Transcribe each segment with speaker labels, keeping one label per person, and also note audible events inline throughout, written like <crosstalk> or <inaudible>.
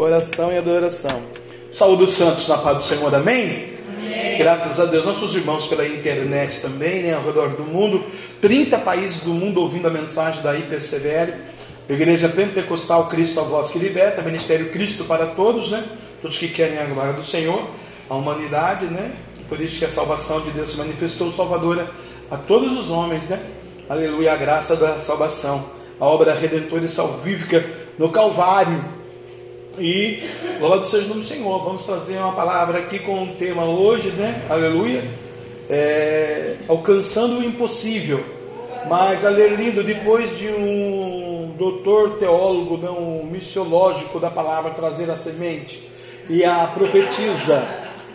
Speaker 1: oração e adoração. Saúde os santos na paz do Senhor, amém? amém? Graças a Deus, nossos irmãos pela internet também, né, ao redor do mundo, 30 países do mundo ouvindo a mensagem da IPCVL, Igreja Pentecostal Cristo a Voz que Liberta, Ministério Cristo para todos, né? Todos que querem a glória do Senhor, a humanidade, né? Por isso que a salvação de Deus se manifestou salvadora a todos os homens, né? Aleluia, a graça da salvação, a obra redentora e salvífica no Calvário. E louvado seja o nome do Senhor. Vamos fazer uma palavra aqui com um tema hoje, né? Aleluia. É, alcançando o impossível. Mas, aleluia, depois de um doutor teólogo, não, um missiológico da palavra trazer a semente e a profetiza,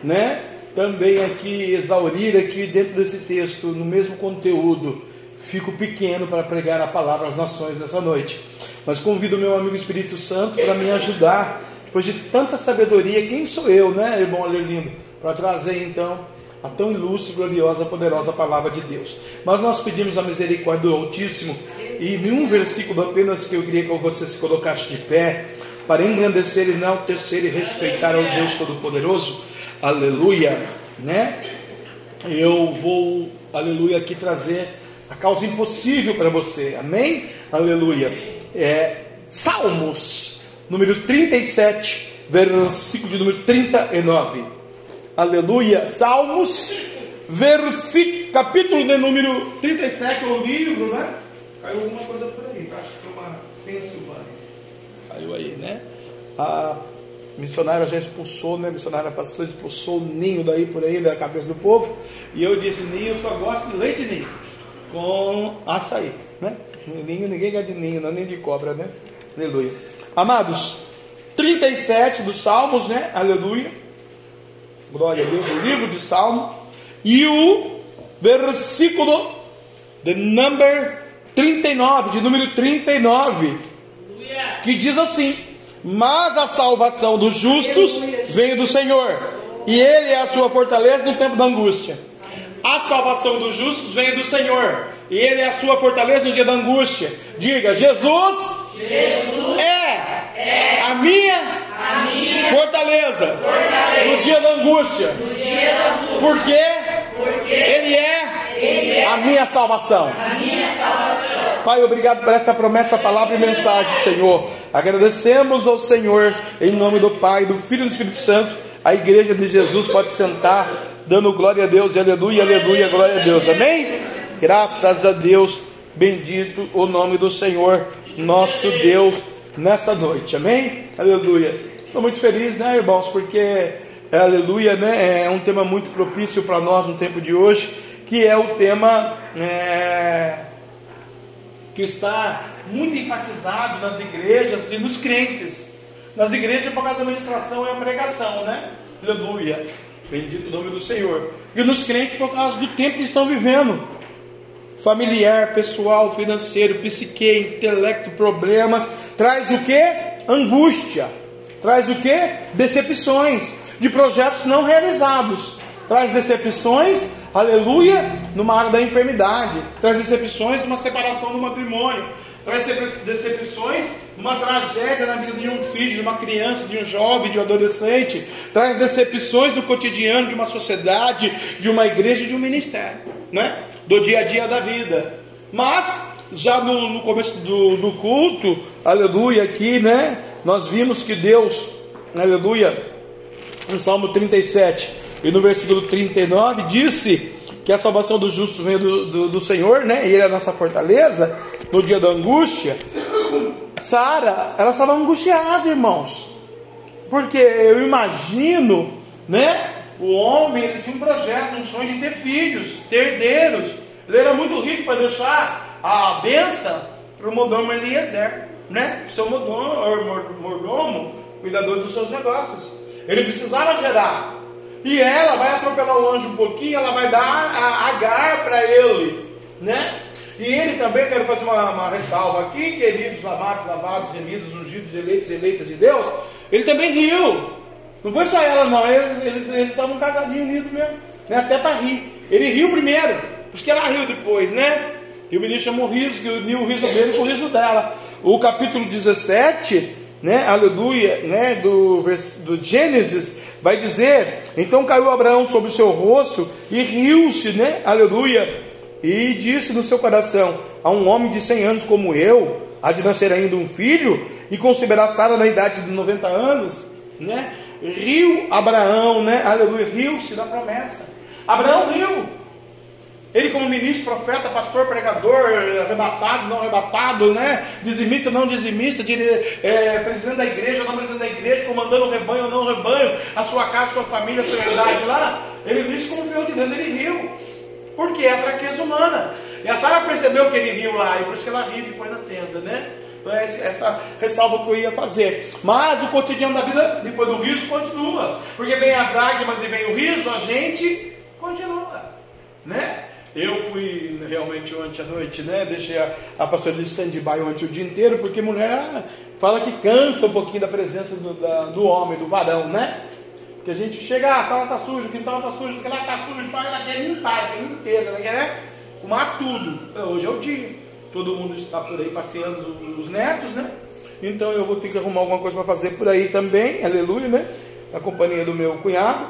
Speaker 1: né? também aqui exaurir aqui dentro desse texto, no mesmo conteúdo, fico pequeno para pregar a palavra às nações nessa noite. Mas convido o meu amigo Espírito Santo para me ajudar, depois de tanta sabedoria, quem sou eu, né, irmão Alelindo, para trazer então a tão ilustre, gloriosa, poderosa palavra de Deus. Mas nós pedimos a misericórdia do Altíssimo e em um versículo apenas que eu queria que você se colocasse de pé para engrandecer enaltecer e respeitar ao Deus Todo-Poderoso aleluia, né? Eu vou, aleluia, aqui trazer a causa impossível para você, amém? Aleluia. É, Salmos, número 37, versículo de número 39. Aleluia. Salmos, versículo, capítulo de número 37, o livro, né? Caiu alguma coisa por aí, acho que foi uma Pensilvânia. Caiu aí, né? A missionária já expulsou, né? Missionária pastor expulsou o ninho daí por aí da cabeça do povo. E eu disse, ninho, eu só gosto de leite ninho com açaí, né? Ninho, ninguém gosta de ninho, não, nem de cobra, né? Aleluia. Amados, 37 dos Salmos, né? Aleluia. Glória a Deus, o livro de Salmo. E o versículo de number 39, de número 39, que diz assim: mas a salvação dos justos vem do Senhor, e Ele é a sua fortaleza no tempo da angústia. A salvação dos justos vem do Senhor, e Ele é a sua fortaleza no dia da angústia. Diga: Jesus,
Speaker 2: Jesus
Speaker 1: é,
Speaker 2: é
Speaker 1: a, minha
Speaker 2: a minha
Speaker 1: fortaleza,
Speaker 2: fortaleza
Speaker 1: no dia da angústia.
Speaker 2: dia da angústia.
Speaker 1: Porque,
Speaker 2: Porque
Speaker 1: Ele é,
Speaker 2: Ele é
Speaker 1: a minha salvação.
Speaker 2: a minha salvação.
Speaker 1: Pai, obrigado por essa promessa, palavra e mensagem, Senhor. Agradecemos ao Senhor, em nome do Pai, do Filho e do Espírito Santo. A igreja de Jesus pode sentar, dando glória a Deus, aleluia, aleluia, glória a Deus. Amém? Graças a Deus, bendito o nome do Senhor, nosso Deus, nessa noite. Amém? Aleluia. Estou muito feliz, né, irmãos, porque, aleluia, né, é um tema muito propício para nós no tempo de hoje, que é o tema. É que está muito enfatizado nas igrejas e nos crentes. Nas igrejas, por causa da administração e a pregação, né? Aleluia. Bendito o nome do Senhor. E nos crentes, por causa do tempo que estão vivendo. Familiar, pessoal, financeiro, psique, intelecto, problemas. Traz o que? Angústia. Traz o que? Decepções de projetos não realizados. Traz decepções aleluia, numa área da enfermidade, traz decepções numa separação do matrimônio, traz decepções numa tragédia na vida de um filho, de uma criança, de um jovem, de um adolescente, traz decepções no cotidiano de uma sociedade, de uma igreja, de um ministério, né? do dia a dia da vida. Mas, já no, no começo do, do culto, aleluia, aqui, né? Nós vimos que Deus, aleluia, no Salmo 37, e no versículo 39 disse que a salvação dos justos vem do, do, do Senhor, né? E Ele é a nossa fortaleza no dia da angústia. Sara, ela estava angustiada, irmãos, porque eu imagino, né? O homem ele tinha um projeto, um sonho de ter filhos, ter herdeiros. Ele era muito rico para deixar a benção para o mordomo Eliezer, né? Seu mordomo, mordomo, cuidador dos seus negócios. Ele precisava gerar. E ela vai atropelar o anjo um pouquinho, ela vai dar a Agar para ele, né? E ele também, quero fazer uma, uma, ressalva aqui, queridos, amados, amados, remidos, ungidos, eleitos, eleitas de Deus, ele também riu. Não foi só ela, não, eles, eles, eles estavam casadinhos unidos mesmo, né? até para rir. Ele riu primeiro, porque ela riu depois, né? E o menino chamou o riso, que uniu o riso dele com o riso dela. O capítulo 17, né, aleluia, né, do, do Gênesis, vai dizer: então caiu Abraão sobre o seu rosto e riu-se, né, aleluia, e disse no seu coração: a um homem de 100 anos como eu, há de nascer ainda um filho, e considerar Sara na idade de 90 anos, né? Riu Abraão, né? Aleluia, riu-se da promessa. Abraão riu. Ele, como ministro, profeta, pastor, pregador, arrebatado, não arrebatado, né? Dizimista, não dizimista, é, presidente da igreja, não presidente da igreja, comandando o rebanho, não rebanho, a sua casa, a sua família, a sua idade lá. Ele desconfiou de Deus, ele riu. Porque é a fraqueza humana. E a Sara percebeu que ele riu lá, e por isso que ela ri depois da tenda, né? Então é essa ressalva que eu ia fazer. Mas o cotidiano da vida, depois do riso, continua. Porque vem as lágrimas e vem o riso, a gente continua. Né? Eu fui realmente ontem à noite, né? Deixei a, a pastora de stand-by ontem o dia inteiro, porque mulher fala que cansa um pouquinho da presença do, da, do homem, do varão, né? Que a gente chega, ah, a sala está suja, o quintal está sujo, o lá está sujo, ela quer limpar, quer limpeza, ela quer né? arrumar tudo. Hoje é o dia todo mundo está por aí passeando os netos, né? Então eu vou ter que arrumar alguma coisa para fazer por aí também, aleluia, né? Na companhia do meu cunhado.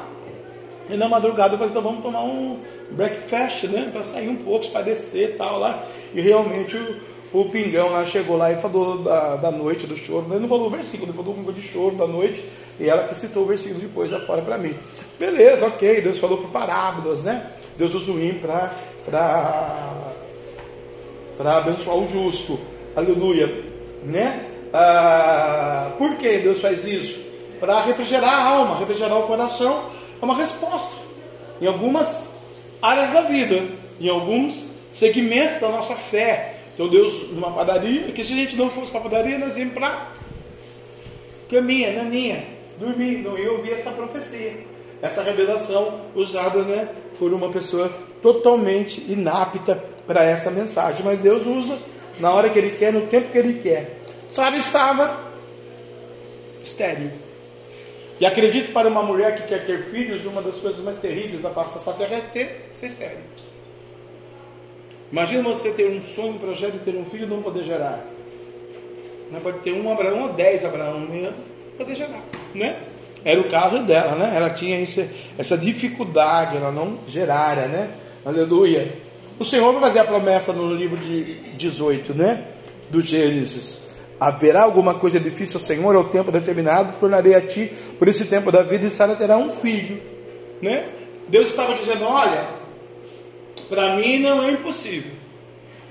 Speaker 1: E na madrugada eu falei, então vamos tomar um breakfast, né? Para sair um pouco, para descer e tal lá. E realmente o, o Pingão lá chegou lá e falou da, da noite do choro. Ele não falou o versículo, ele falou de choro da noite. E ela que citou o versículo depois fora para mim. Beleza, ok. Deus falou por parábolas, né? Deus usa o para para abençoar o justo. Aleluia. Né? Ah, por que Deus faz isso? Para refrigerar a alma, refrigerar o coração. É uma resposta. Em algumas áreas da vida, em alguns segmentos da nossa fé. Então Deus, numa padaria, que se a gente não fosse para a padaria, nós íamos para caminha, naninha, dormir. Não ia ouvir essa profecia, essa revelação usada né, por uma pessoa totalmente inapta para essa mensagem, mas Deus usa na hora que Ele quer, no tempo que Ele quer. Sara estava estéril. E acredito para uma mulher que quer ter filhos, uma das coisas mais terríveis da face da terra é ter ser estéril. Imagina você ter um sonho, um projeto de ter um filho e não poder gerar. Não pode ter um Abraão ou dez Abraão, não poder gerar, né? Era o caso dela, né? Ela tinha esse, essa dificuldade, ela não gerara, né? Aleluia. O Senhor vai fazer a promessa no livro de 18, né? Do Gênesis. Haverá alguma coisa difícil ao Senhor ao tempo determinado, tornarei a ti por esse tempo da vida e Sara terá um filho, né? Deus estava dizendo: Olha, para mim não é impossível.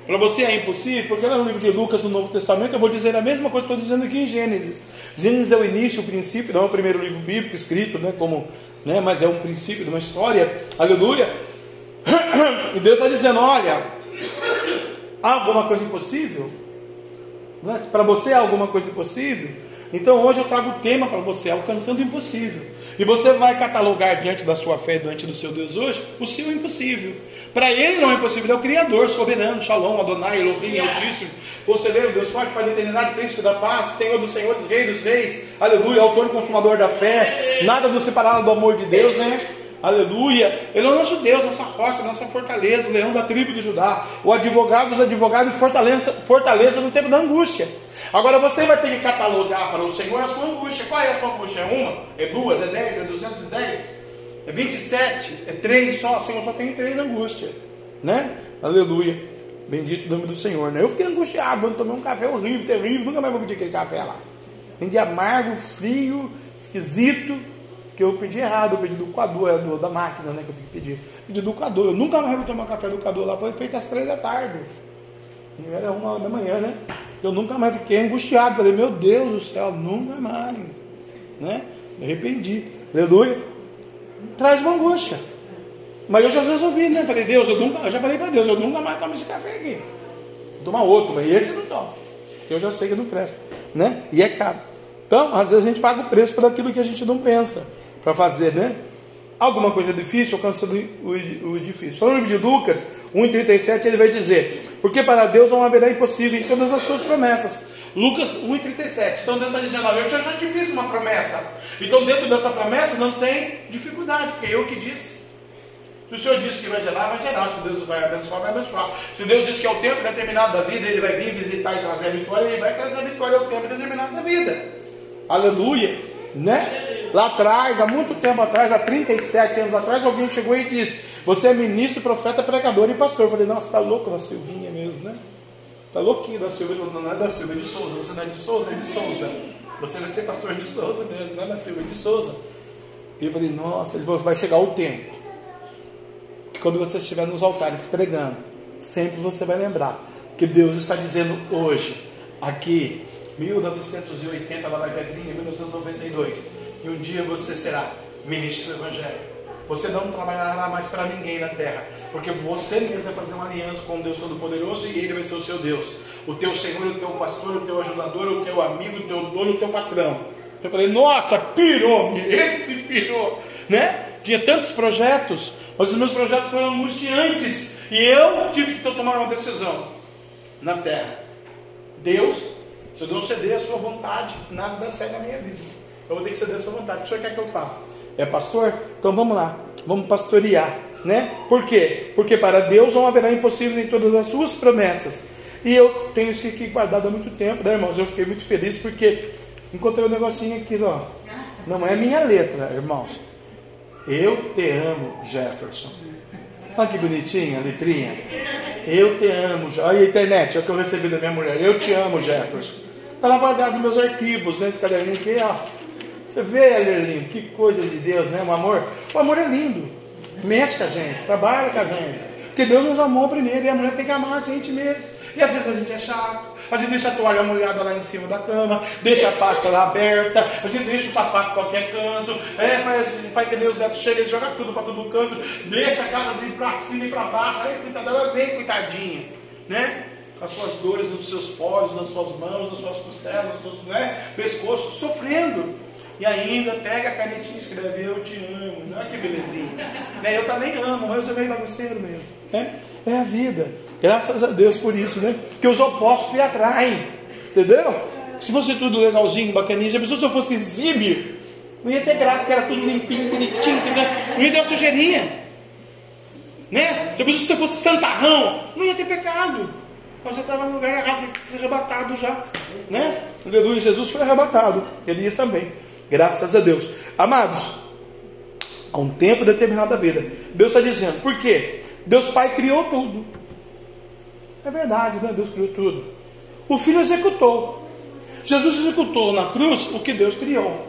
Speaker 1: Para você é impossível, porque lá no livro de Lucas, no Novo Testamento, eu vou dizer a mesma coisa que estou dizendo aqui em Gênesis. Gênesis é o início, o princípio, não é o primeiro livro bíblico escrito, né, como, né, mas é um princípio de uma história. Aleluia. <coughs> E Deus está dizendo: olha, há alguma coisa impossível? É? Para você há alguma coisa impossível? Então hoje eu trago o tema para você, alcançando o impossível. E você vai catalogar diante da sua fé, diante do seu Deus hoje, o seu impossível. Para ele não é impossível, ele é o Criador, soberano, Shalom, Adonai, Elohim, Altíssimo, Conselheiro, Deus forte, Pai da eternidade, Príncipe da paz, Senhor dos senhores, Rei dos reis, Aleluia, Autor e Consumador da fé, nada nos separará do amor de Deus, né? Aleluia. Ele é o nosso Deus, nossa rocha, nossa fortaleza, o leão da tribo de Judá, o advogado dos advogados fortaleza, fortaleza no tempo da angústia. Agora você vai ter que catalogar para o Senhor a sua angústia. Qual é a sua angústia? É uma? É duas? É dez? É duzentos e dez? É vinte e sete? É três só? O Senhor só tem três angústias. Né? Aleluia. Bendito o nome do Senhor. Né? Eu fiquei angustiado, eu tomei um café horrível, terrível, nunca mais vou pedir aquele café lá. Tem de amargo, frio, esquisito que eu pedi errado, eu pedi do coador, é do, da máquina, né? Que eu tenho que pedir. Pedi do coador. Eu nunca mais vou tomar café do coador lá, foi feito às três da tarde. Era uma da manhã, né? Eu nunca mais fiquei angustiado. Falei, meu Deus do céu, nunca mais. Né? Me arrependi. Aleluia. Traz uma angústia. Mas eu já resolvi, né? Falei, Deus, eu nunca, eu já falei para Deus, eu nunca mais tomo esse café aqui. Vou tomar outro, mas esse não tomo. Eu já sei que não presta. Né? E é caro. Então, às vezes a gente paga o preço por aquilo que a gente não pensa para fazer, né? Alguma coisa difícil, alcançando o, o difícil. Só no livro de Lucas 1,37 ele vai dizer: Porque para Deus não haverá impossível em todas as suas promessas. Lucas 1,37. Então Deus está dizendo: Eu já, já te fiz uma promessa. Então dentro dessa promessa não tem dificuldade, porque eu que disse. Se o Senhor disse que vai gerar, vai gerar. Se Deus vai abençoar, vai abençoar. Se Deus disse que é o tempo determinado da vida, Ele vai vir visitar e trazer a vitória, Ele vai trazer a vitória ao tempo determinado da vida. Aleluia, né? Lá atrás, há muito tempo atrás, há 37 anos atrás, alguém chegou e disse: Você é ministro, profeta, pregador e pastor. Eu falei: Nossa, está louco da Silvinha mesmo, né? Está louquinho da Silva. Falou: Não é da Silva, é de Souza. Você não é de Souza, é de Souza. Você vai ser pastor de Souza mesmo, não é da Silva, é de Souza. E eu falei: Nossa, ele falou: Vai chegar o tempo que quando você estiver nos altares pregando, sempre você vai lembrar que Deus está dizendo hoje, aqui, 1980, lá vai Pedrinha, 1992, e um dia você será ministro do Evangelho. Você não trabalhará mais para ninguém na terra, porque você vai fazer uma aliança com Deus Todo-Poderoso e Ele vai ser o seu Deus, o teu Senhor, o teu pastor, o teu ajudador, o teu amigo, o teu dono, o teu patrão. Eu falei, nossa, pirou-me, <laughs> esse pirou, né? Tinha tantos projetos, mas os meus projetos foram angustiantes e eu tive que tomar uma decisão na terra. Deus, se eu não ceder a sua vontade, nada certo na minha vida. Eu vou ter que ceder a sua vontade. O que o senhor quer que eu faça? É pastor? Então vamos lá, vamos pastorear, né? Por quê? Porque para Deus não haverá impossíveis em todas as suas promessas. E eu tenho isso aqui guardado há muito tempo, né, irmãos? Eu fiquei muito feliz porque encontrei um negocinho aqui, ó. Não é minha letra, irmãos. Eu te amo, Jefferson. Olha que bonitinha a letrinha. Eu te amo. Olha a internet, é o que eu recebi da minha mulher. Eu te amo, Jefferson. Está lá guardado meus arquivos, né? Esse caderninho aqui, ó. Você vê, Alerlindo, que coisa de Deus, né? O amor. O amor é lindo. Mexe com a gente, trabalha com a gente. Porque Deus nos amou primeiro e a mulher tem que amar a gente mesmo. E às vezes a gente é chato, a gente deixa a toalha molhada lá em cima da cama, deixa a pasta lá aberta, a gente deixa o sapato em qualquer canto, é, faz, faz que os netos chegam e joga tudo para todo canto, deixa a casa dele para cima e para baixo, aí coitada, ela vem, coitadinha, né? Com as suas dores nos seus poros, nas suas mãos, nas suas costelas, nos seus né, pescoços, sofrendo. E ainda pega a canetinha e escreve, eu te amo. Olha que belezinha. Né? Eu também amo, mas eu sou meio bagunceiro mesmo. Né? É a vida. Graças a Deus por isso, né? Que os opostos se atraem. Entendeu? Se fosse tudo legalzinho, bacaninho, já pensou se eu fosse exímio? Não ia ter graça, que era tudo limpinho, bonitinho, entendeu? Não ia ter sujeirinha. Né? Se você fosse santarrão? Não ia ter pecado. Mas você estava no lugar errado, você ser arrebatado já. Né? Aleluia, Jesus foi arrebatado. Elias também. Graças a Deus. Amados, há um tempo determinado da vida, Deus está dizendo, por quê? Deus Pai criou tudo. É verdade, né? Deus criou tudo. O Filho executou. Jesus executou na cruz o que Deus criou.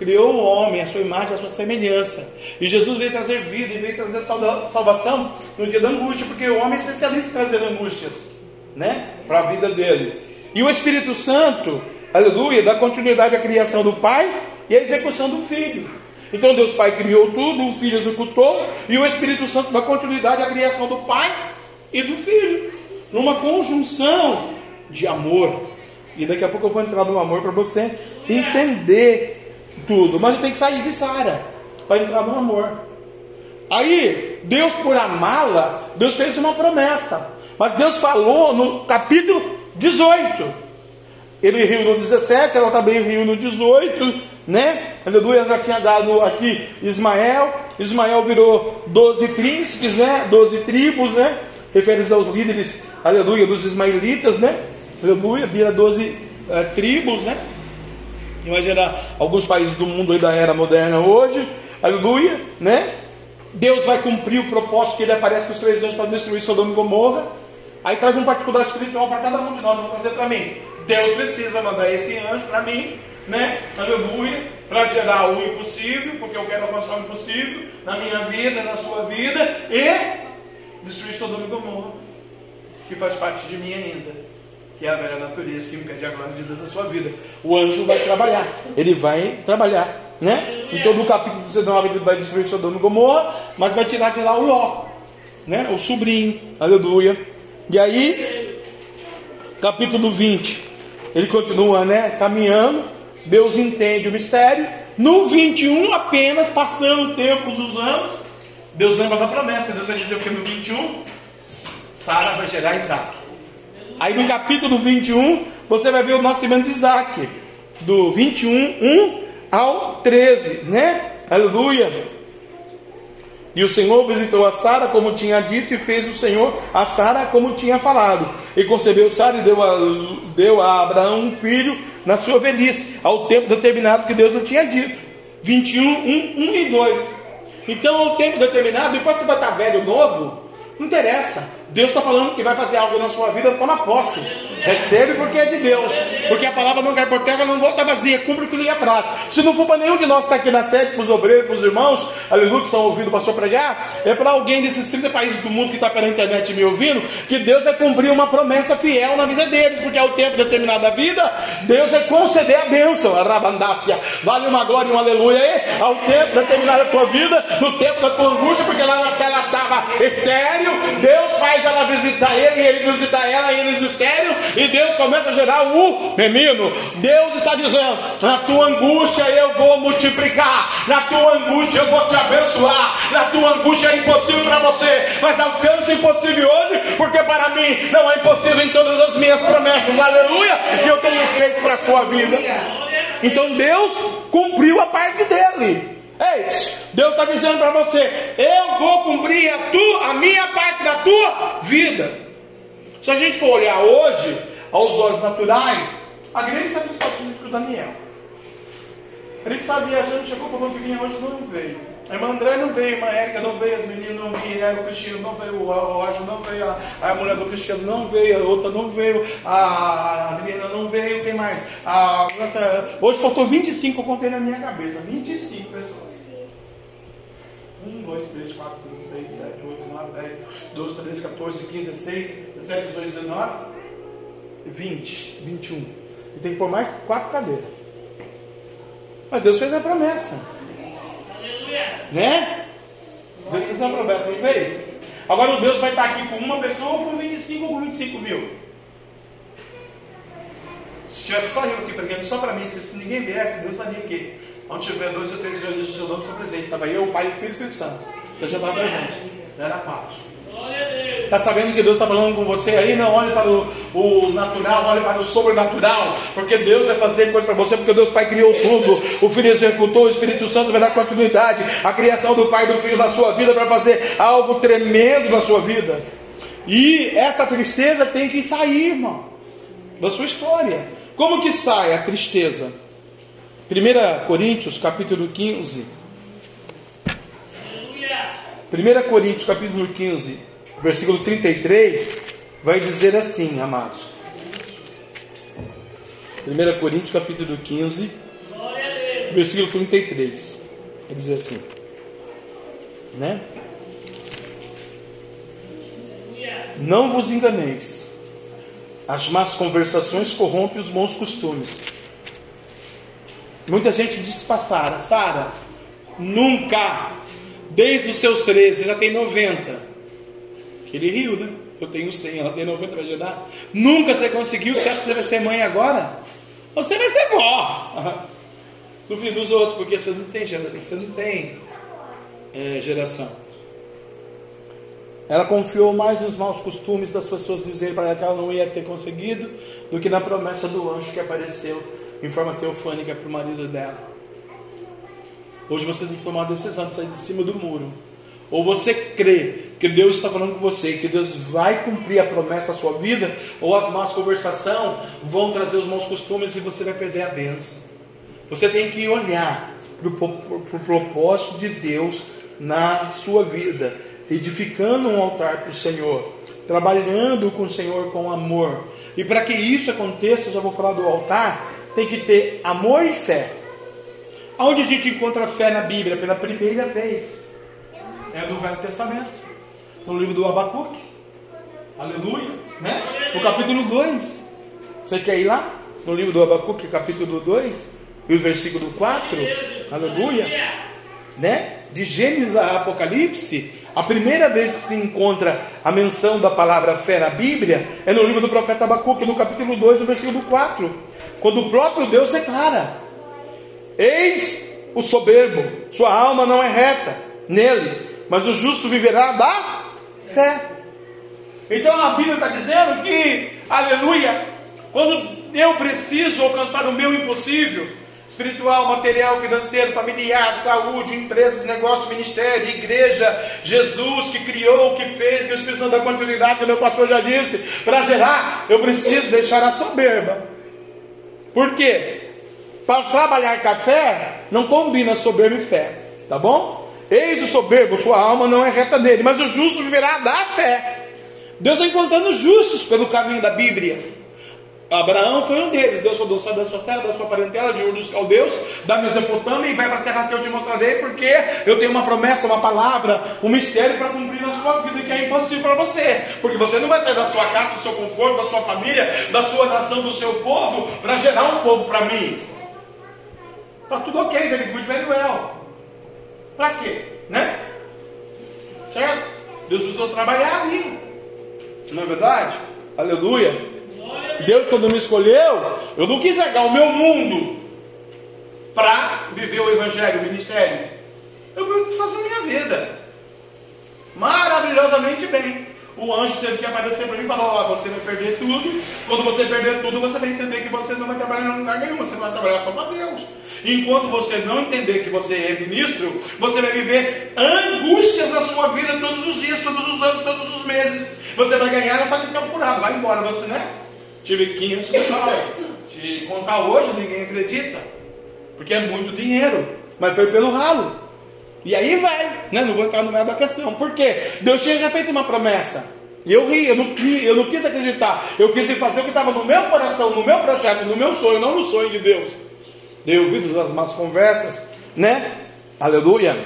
Speaker 1: Criou o homem, a sua imagem, a sua semelhança. E Jesus veio trazer vida e veio trazer salvação no dia da angústia, porque o homem é especialista em trazer angústias, né? Para a vida dele. E o Espírito Santo aleluia, dá continuidade à criação do Pai e à execução do Filho. Então Deus Pai criou tudo, o Filho executou, e o Espírito Santo dá continuidade à criação do Pai e do Filho, numa conjunção de amor. E daqui a pouco eu vou entrar no amor para você entender tudo. Mas eu tenho que sair de Sara para entrar no amor. Aí, Deus, por amá-la, Deus fez uma promessa. Mas Deus falou no capítulo 18 ele riu no 17, ela também riu no 18, né? Aleluia, já tinha dado aqui Ismael. Ismael virou 12 príncipes, né? 12 tribos, né? Refere aos líderes, aleluia, dos ismaelitas, né? Aleluia, vira 12 é, tribos, né? Imagina alguns países do mundo aí da era moderna hoje, aleluia, né? Deus vai cumprir o propósito que ele aparece com os três anos para destruir Sodoma e Gomorra. Aí traz um particular espiritual para cada um de nós, vou trazer para mim. Deus precisa mandar esse anjo para mim, né? Aleluia, para gerar o impossível, porque eu quero alcançar o impossível na minha vida, na sua vida, e destruir Sodoma e Gomorra, que faz parte de mim ainda, que é a velha natureza que impede a glória de Deus na sua vida. O anjo vai trabalhar, ele vai trabalhar, né? Então no capítulo 19 ele vai destruir Sodoma e Gomorra, mas vai tirar de lá o Ló, né? O sobrinho, aleluia. E aí, capítulo 20, ele continua, né, caminhando. Deus entende o mistério. No 21, apenas passando o tempo, os anos, Deus lembra da promessa. Deus vai dizer o que no 21? Sara vai gerar Isaac. Aí no capítulo 21, você vai ver o nascimento de Isaac. Do 21, 1 ao 13, né? Aleluia. E o Senhor visitou a Sara como tinha dito, e fez o Senhor a Sara como tinha falado. E concebeu Sara e deu a, deu a Abraão um filho, na sua velhice, ao tempo determinado que Deus não tinha dito. 21, 1, 1 e 2. Então, ao tempo determinado, depois você vai estar velho novo, não interessa. Deus está falando que vai fazer algo na sua vida, toma posse. Recebe porque é de Deus. Porque a palavra não cai por terra, não volta vazia, cumpre o que lhe apraz. Se não for para nenhum de nós que está aqui na sede, para os obreiros, para os irmãos, aleluia, que estão ouvindo o pastor pregar, é para alguém desses 30 países do mundo que está pela internet me ouvindo, que Deus vai cumprir uma promessa fiel na vida deles, porque ao tempo determinado da vida, Deus vai conceder a bênção, a rabandácia. Vale uma glória e um aleluia aí, ao tempo determinado da tua vida, no tempo da tua angústia, porque lá na tela estava estéreo, Deus faz ela visitar ele, ele visitar ela, e eles estéreo, e Deus começa a gerar o menino. Deus está dizendo: na tua angústia eu vou multiplicar, na tua angústia eu vou te abençoar, na tua angústia é impossível para você, mas alcança o impossível hoje, porque para mim não é impossível em todas as minhas promessas, aleluia, que eu tenho feito para a sua vida. Então Deus cumpriu a parte dele. Ei, Deus está dizendo para você: eu vou cumprir a, tua, a minha parte da tua vida. Se a gente for olhar hoje, aos olhos naturais, a os fatos do Daniel. Ele está viajando, chegou falando que vinha hoje, não veio. A irmã André não veio, a irmã Érica não veio, as meninas não vieram, o Cristiano não veio, o Anjo não veio, a, a, mulher do Cristiano não veio, a outra não veio, a, a menina não veio, quem mais? A, nossa, hoje faltou 25, eu contei na minha cabeça, 25 pessoas. 1, 2, 3, 4, 5, 6, 7, 8, 9, 10, 12, 13, 14, 15, 16, 17, 18, 19, 20, 21. E tem que pôr mais quatro cadeiras. Mas Deus fez a promessa. Né? Deus fez a promessa, não fez? Agora o Deus vai estar aqui com uma pessoa ou com 25 ou com 25 mil. Se tivesse só eu aqui pregando só para mim, se ninguém viesse, Deus sabia que onde tiver dois ou três reuniões do seu nome, sou presente. Estava eu, o Pai e o Espírito Santo. Eu já estava presente. Era parte. Está sabendo que Deus está falando com você aí? Não olhe para o, o, natural, olhe para o sobrenatural. Porque Deus vai fazer coisa para você, porque Deus Pai criou tudo. O Filho executou, o Espírito Santo vai dar continuidade. A criação do Pai e do Filho da sua vida para fazer algo tremendo na sua vida. E essa tristeza tem que sair, irmão, da sua história. Como que sai a tristeza? 1 Coríntios capítulo 15. 1 Coríntios capítulo 15, versículo 33, vai dizer assim, amados. 1 Coríntios capítulo 15, versículo 33. Vai dizer assim. Né? Não vos enganeis. As más conversações corrompem os bons costumes. Muita gente disse para Sara, Sara, nunca, desde os seus 13, já tem 90. Ele riu, né? Eu tenho 100, ela tem 90, vai ajudar. Nunca você conseguiu, você acha que você vai ser mãe agora? Você vai ser vó. <laughs> No fim dos outros, porque você não tem, você não tem é, geração. Ela confiou mais nos maus costumes das pessoas dizerem para ela que ela não ia ter conseguido do que na promessa do anjo que apareceu em forma teofânica para o marido dela. Hoje você tem que tomar uma decisão de sair de cima do muro. Ou você crê que Deus está falando com você, que Deus vai cumprir a promessa da sua vida, ou as más conversações vão trazer os maus costumes e você vai perder a bênção. Você tem que olhar para o propósito de Deus na sua vida, edificando um altar para o Senhor, trabalhando com o Senhor com amor. E para que isso aconteça, já vou falar do altar, tem que ter amor e fé. Aonde a gente encontra fé na Bíblia pela primeira vez? É no Velho Testamento, no livro do Abacuque. Aleluia, né? No capítulo 2. Você quer ir lá? No livro do Abacuque, capítulo 2, e o versículo 4. Aleluia. Né? De Gênesis a Apocalipse, a primeira vez que se encontra a menção da palavra fé na Bíblia é no livro do profeta Abacuque, no capítulo 2, no versículo 4. Quando o próprio Deus declara: Eis o soberbo, sua alma não é reta nele, mas o justo viverá da fé. Então a Bíblia está dizendo que, aleluia, quando eu preciso alcançar o meu impossível, espiritual, material, financeiro, familiar, saúde, empresas, negócio, ministério, igreja, Jesus que criou, que fez, que o Espírito Santo dá continuidade, que meu pastor já disse, para gerar, eu preciso deixar a soberba Por quê? Para trabalhar café, não combina soberbo e fé, tá bom? Eis o soberbo, sua alma não é reta dele, mas o justo viverá da fé. Deus está encontrando justos pelo caminho da Bíblia. Abraão foi um deles. Deus falou: sai da sua terra, da sua parentela, de Ur dos Caldeus, da Mesopotâmia e vai para a terra que eu te mostrarei, porque eu tenho uma promessa, uma palavra, um mistério para cumprir na sua vida que é impossível para você. Porque você não vai sair da sua casa, do seu conforto, da sua família, da sua nação, do seu povo, para gerar um povo para mim. Está tudo ok, very good, very well. Para quê? Né? Certo? Deus precisou trabalhar ali. Não é verdade? Aleluia. Deus, quando me escolheu, eu não quis largar o meu mundo para viver o Evangelho, o ministério. Eu fui fazer a minha vida maravilhosamente bem. O anjo teve que aparecer para mim e falar: Ó, oh, você vai perder tudo. Quando você perder tudo, você vai entender que você não vai trabalhar em lugar nenhum, você vai trabalhar só para Deus. Enquanto você não entender que você é ministro, você vai viver angústias na sua vida todos os dias, todos os anos, todos os meses. Você vai ganhar, só que fica furado, vai embora, você, né? Tive 500 mil dólares. Se contar hoje, ninguém acredita. Porque é muito dinheiro. Mas foi pelo ralo. E aí vai, né? Não vou entrar no meio da questão. Por quê? Deus tinha já feito uma promessa. E eu ri, eu não, eu não quis acreditar. Eu quis fazer o que estava no meu coração, no meu projeto, no meu sonho, não no sonho de Deus. Dei ouvidos às más conversas, né? Aleluia.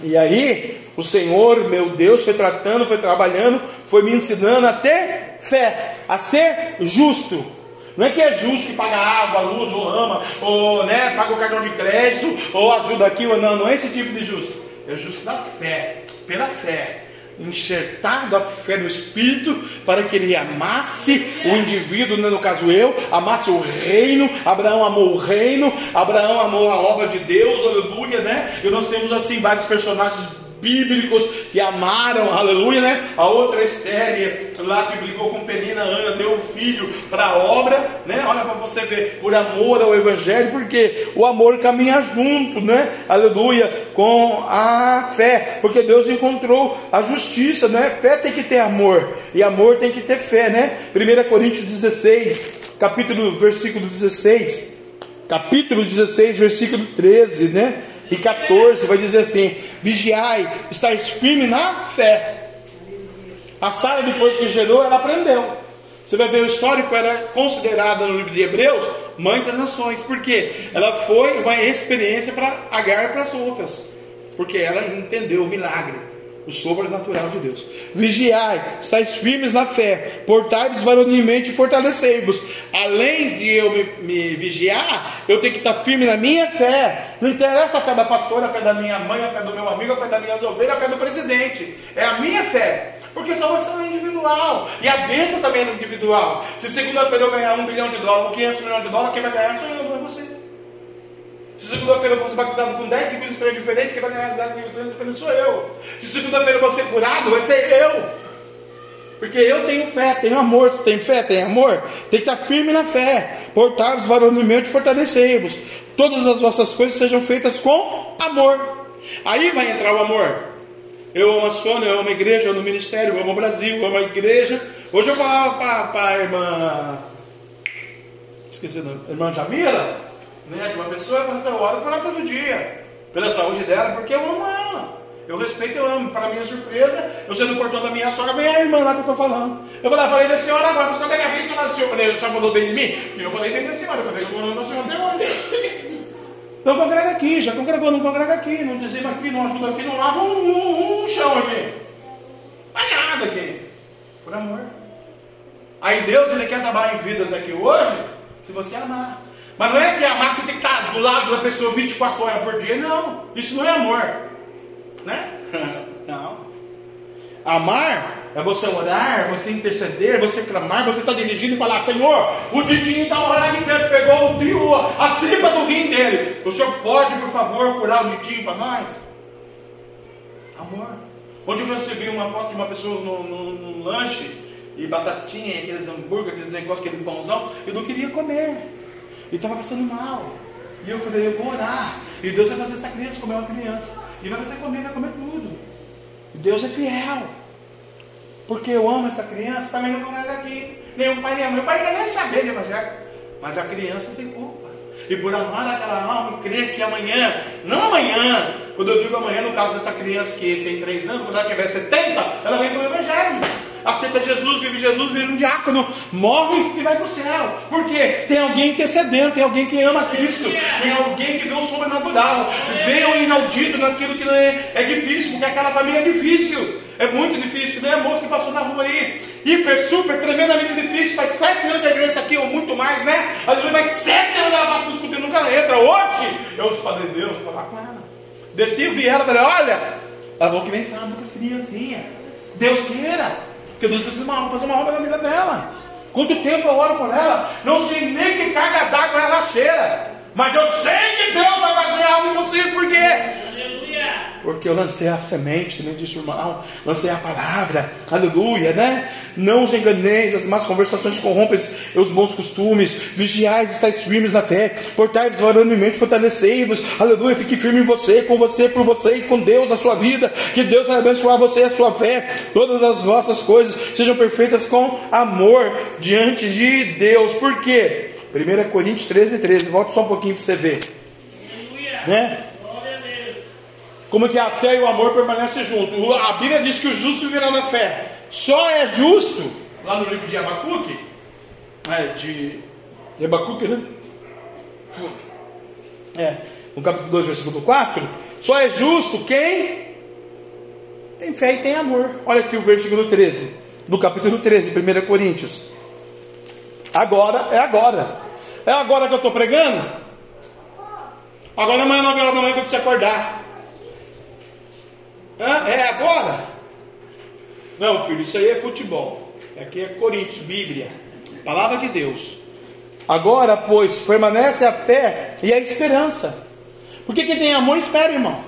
Speaker 1: E aí, o Senhor, meu Deus, foi tratando, foi trabalhando, foi me ensinando a ter fé, a ser justo. Não é que é justo que paga água, luz, ou ama, ou né, paga o cartão de crédito, ou ajuda aqui, ou não, não é esse tipo de justo. É justo da fé, pela fé enxertado a fé no Espírito, para que ele amasse o indivíduo, né, no caso eu, amasse o reino. Abraão amou o reino, Abraão amou a obra de Deus, aleluia, né? E nós temos assim vários personagens bíblicos que amaram, aleluia, né? A outra Estéria, lá que brigou com Penina, Ana, deu um filho para a obra, né? Olha para você ver, por amor ao Evangelho, porque o amor caminha junto, né? Aleluia, com a fé, porque Deus encontrou a justiça, né? Fé tem que ter amor, e amor tem que ter fé, né? 1 Coríntios 16, capítulo, versículo 16, capítulo 16, versículo 13, né? E 14 vai dizer assim: Vigiai, estáis firme na fé. A Sara, depois que gerou, ela aprendeu. Você vai ver o histórico, era considerada no livro de Hebreus mãe das nações, porque ela foi uma experiência para Agar e para as outras, porque ela entendeu o milagre o sobrenatural de Deus. Vigiai, estáis firmes na fé, portai-vos varonilmente e fortalecei-vos. Além de eu me, me, vigiar, eu tenho que estar firme na minha fé. Não interessa a fé da pastora, a fé da minha mãe, a fé do meu amigo, a fé da minha ovelha, a fé do presidente. É a minha fé. Porque salvação é individual. E a bênção também é individual. Se segunda-feira eu ganhar um bilhão de dólares ou 500 milhões de dólares, quem vai ganhar sou eu, não é você. Se segunda-feira eu fosse batizado com 10 tipos de diferentes, quem vai ganhar 10 tipos diferentes sou eu. Se segunda-feira eu vou ser curado, vai ser eu. Porque eu tenho fé, tenho amor. Se tem fé, tem amor. Tem que estar firme na fé. Portar-vos varonilmente fortalecei-vos. Todas as vossas coisas sejam feitas com amor. Aí vai entrar o amor. Eu amo a Sônia, eu amo a igreja, eu amo o ministério, eu amo o Brasil, eu amo a igreja. Hoje eu falo para a irmã. Esqueci o. Irmã Jamila né, de uma pessoa, falo, eu oro por ela todo dia, pela saúde dela, porque eu amo ela. Eu respeito, eu amo. Para minha surpresa, eu sendo o portão da minha sogra, vem a irmã lá que eu estou falando. Eu falei, falei da senhora agora, você também vem falar do senhor. Eu falei, a senhora falou bem de mim? E eu falei bem da senhora, eu falei, eu estou da senhora até hoje. Não congrega aqui, já congregou, não congrega aqui, não dizima aqui, não ajuda aqui, não lava um, um, um chão aqui. Não nada aqui. Por amor. Aí Deus, Ele quer trabalhar em vidas aqui hoje, se você amar. Mas não é que amar você tem que estar do lado da pessoa 24 horas por dia, não. Isso não é amor. Né? <laughs> Não. Amar é você orar, você interceder, você clamar, você está dirigindo e falar, Senhor, o Didinho está morrendo aqui dentro, pegou o tio, a tripa do rim dele. O senhor pode, por favor, curar o Didinho para nós? Amor. Onde eu recebi uma foto de uma pessoa no, no, no lanche, e batatinha, aqueles hambúrguer, aqueles negócios, aquele pãozão, eu não queria comer e estava passando mal. E eu falei, eu vou orar. E Deus vai fazer essa criança comer uma criança. E vai fazer comer, vai comer tudo. Deus é fiel. Porque eu amo essa criança, também não congrega aqui. O pai nem. O pai não nem saber de evangelho. Mas a criança não tem culpa. E por amar aquela alma, crer que amanhã, não amanhã, quando eu digo amanhã, no caso dessa criança que tem 3 anos, quando ela tiver 70, ela vem para o Evangelho aceita Jesus, vive Jesus, vira um diácono, morre e vai para o céu. Por quê? Tem alguém intercedendo, tem alguém que ama Cristo, tem alguém que vê o sobrenatural, vê o inaudito naquilo que não é, é difícil, porque aquela família é difícil. É muito difícil, né? A moça que passou na rua aí, hiper, super, tremendamente difícil. Faz sete anos que a igreja está aqui, ou muito mais, né? Aleluia, faz sete anos que ela passa no escudo e nunca entra. Hoje, eu Padre Deus, falar com ela. Desci, vi ela, falei, olha, ela falou que vem sábado com as criancinhas. Deus queira. Deus precisa fazer uma obra na vida dela. Quanto tempo eu oro por ela? Não sei nem que carga d'água ela cheira. Mas eu sei que Deus vai fazer algo impossível. Por quê? Porque eu lancei a semente, que nem disse o irmão, lancei a palavra, aleluia, né? Não os enganeis, as más conversações corrompem os bons costumes, vigiais, estáis firmes na fé, portai-vos mente, fortalecei-vos, aleluia, fique firme em você, com você, por você e com Deus na sua vida, que Deus vai abençoar você e a sua fé, todas as vossas coisas sejam perfeitas com amor diante de Deus, por quê? 1 Coríntios 13, 13, volta só um pouquinho para você ver, né? Como que a fé e o amor permanecem juntos. A Bíblia diz que o justo viverá na fé. Só é justo, lá no livro de Abacuque, é, de, de Abacuque, né? É, no capítulo 2, versículo 4, só é justo quem tem fé e tem amor. Olha aqui o versículo 13, do capítulo 13, 1 Coríntios. Agora é agora. É agora que eu estou pregando? Agora amanhã, 9 horas da manhã, quando você acordar. Hã? É agora? Não, filho, isso aí é futebol. Aqui é Coríntios, Bíblia, palavra de Deus. Agora, pois, permanece a fé e a esperança. Porque quem tem amor espera, irmão.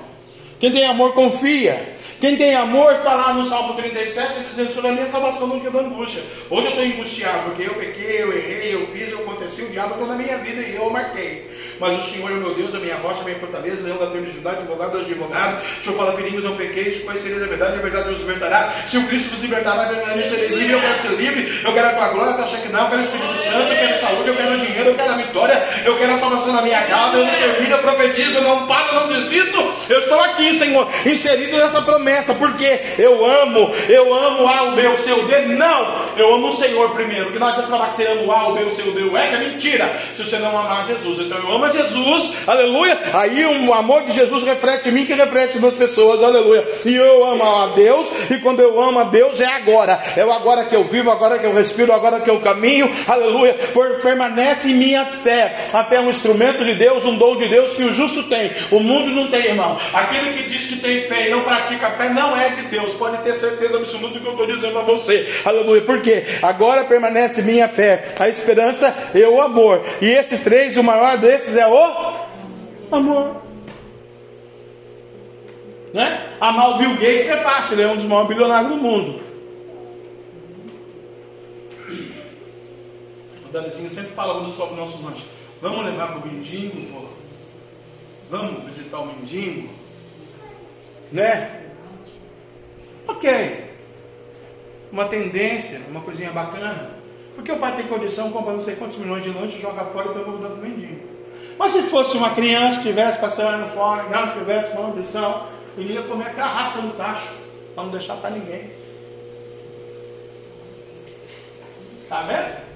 Speaker 1: Quem tem amor confia. Quem tem amor está lá no Salmo 37 dizendo sobre a minha salvação dia da angústia. Hoje eu estou angustiado porque eu pequei, eu errei, eu fiz, eu aconteci, o diabo toda a minha vida e eu marquei. Mas o Senhor é o meu Deus, a minha rocha, a minha fortaleza, leão da tribo de Judá, advogado dos advogados. O Senhor fala, filhinho, não pequei, se conhecereis a verdade, a verdade nos libertará. Se o Cristo vos libertará, verdadeiramente serei livre, eu quero ser livre, eu quero a tua glória, a tua Shekinah, eu quero o Espírito Santo, eu quero saúde, eu quero dinheiro, eu quero a vitória, eu quero a salvação na minha casa, eu não termino, eu profetizo, eu não paro, eu não desisto. Eu estou aqui, Senhor, inserido nessa promessa, porque eu amo, eu amo A, o B, o C, o D. Não, eu amo o Senhor primeiro. Que não adianta você falar que você ama o A, o B, o C, o D, o E, que é mentira, se você não amar Jesus. Então eu amo a Jesus, aleluia. Aí o amor de Jesus reflete em mim, que reflete nas pessoas, aleluia. E eu amo a Deus, e quando eu amo a Deus é agora, é o agora que eu vivo, agora que eu respiro, agora que eu caminho, aleluia. Por, permanece em minha fé. A fé é um instrumento de Deus, um dom de Deus que o justo tem, o mundo não tem, irmão. Aquele que diz que tem fé e não pratica fé não é de Deus, pode ter certeza absoluta do que eu estou dizendo a você, aleluia. Porque agora permanece minha fé, a esperança e o amor, e esses três, o maior desses é o amor. Né? Amar o Bill Gates é fácil, ele é um dos maiores bilionários do mundo. O Danicinho sempre fala sobre nossos lanches. Vamos levar para o mendigo, vô? Vamos visitar o mendigo? Né? Ok. Uma tendência, uma coisinha bacana. Porque o pai tem condição, compra não sei quantos milhões de lanche, joga fora e para o mendigo. Mas se fosse uma criança que estivesse passando fome, não tivesse uma ambição, ele ia comer até a rasca no tacho, para não deixar para ninguém. Está vendo?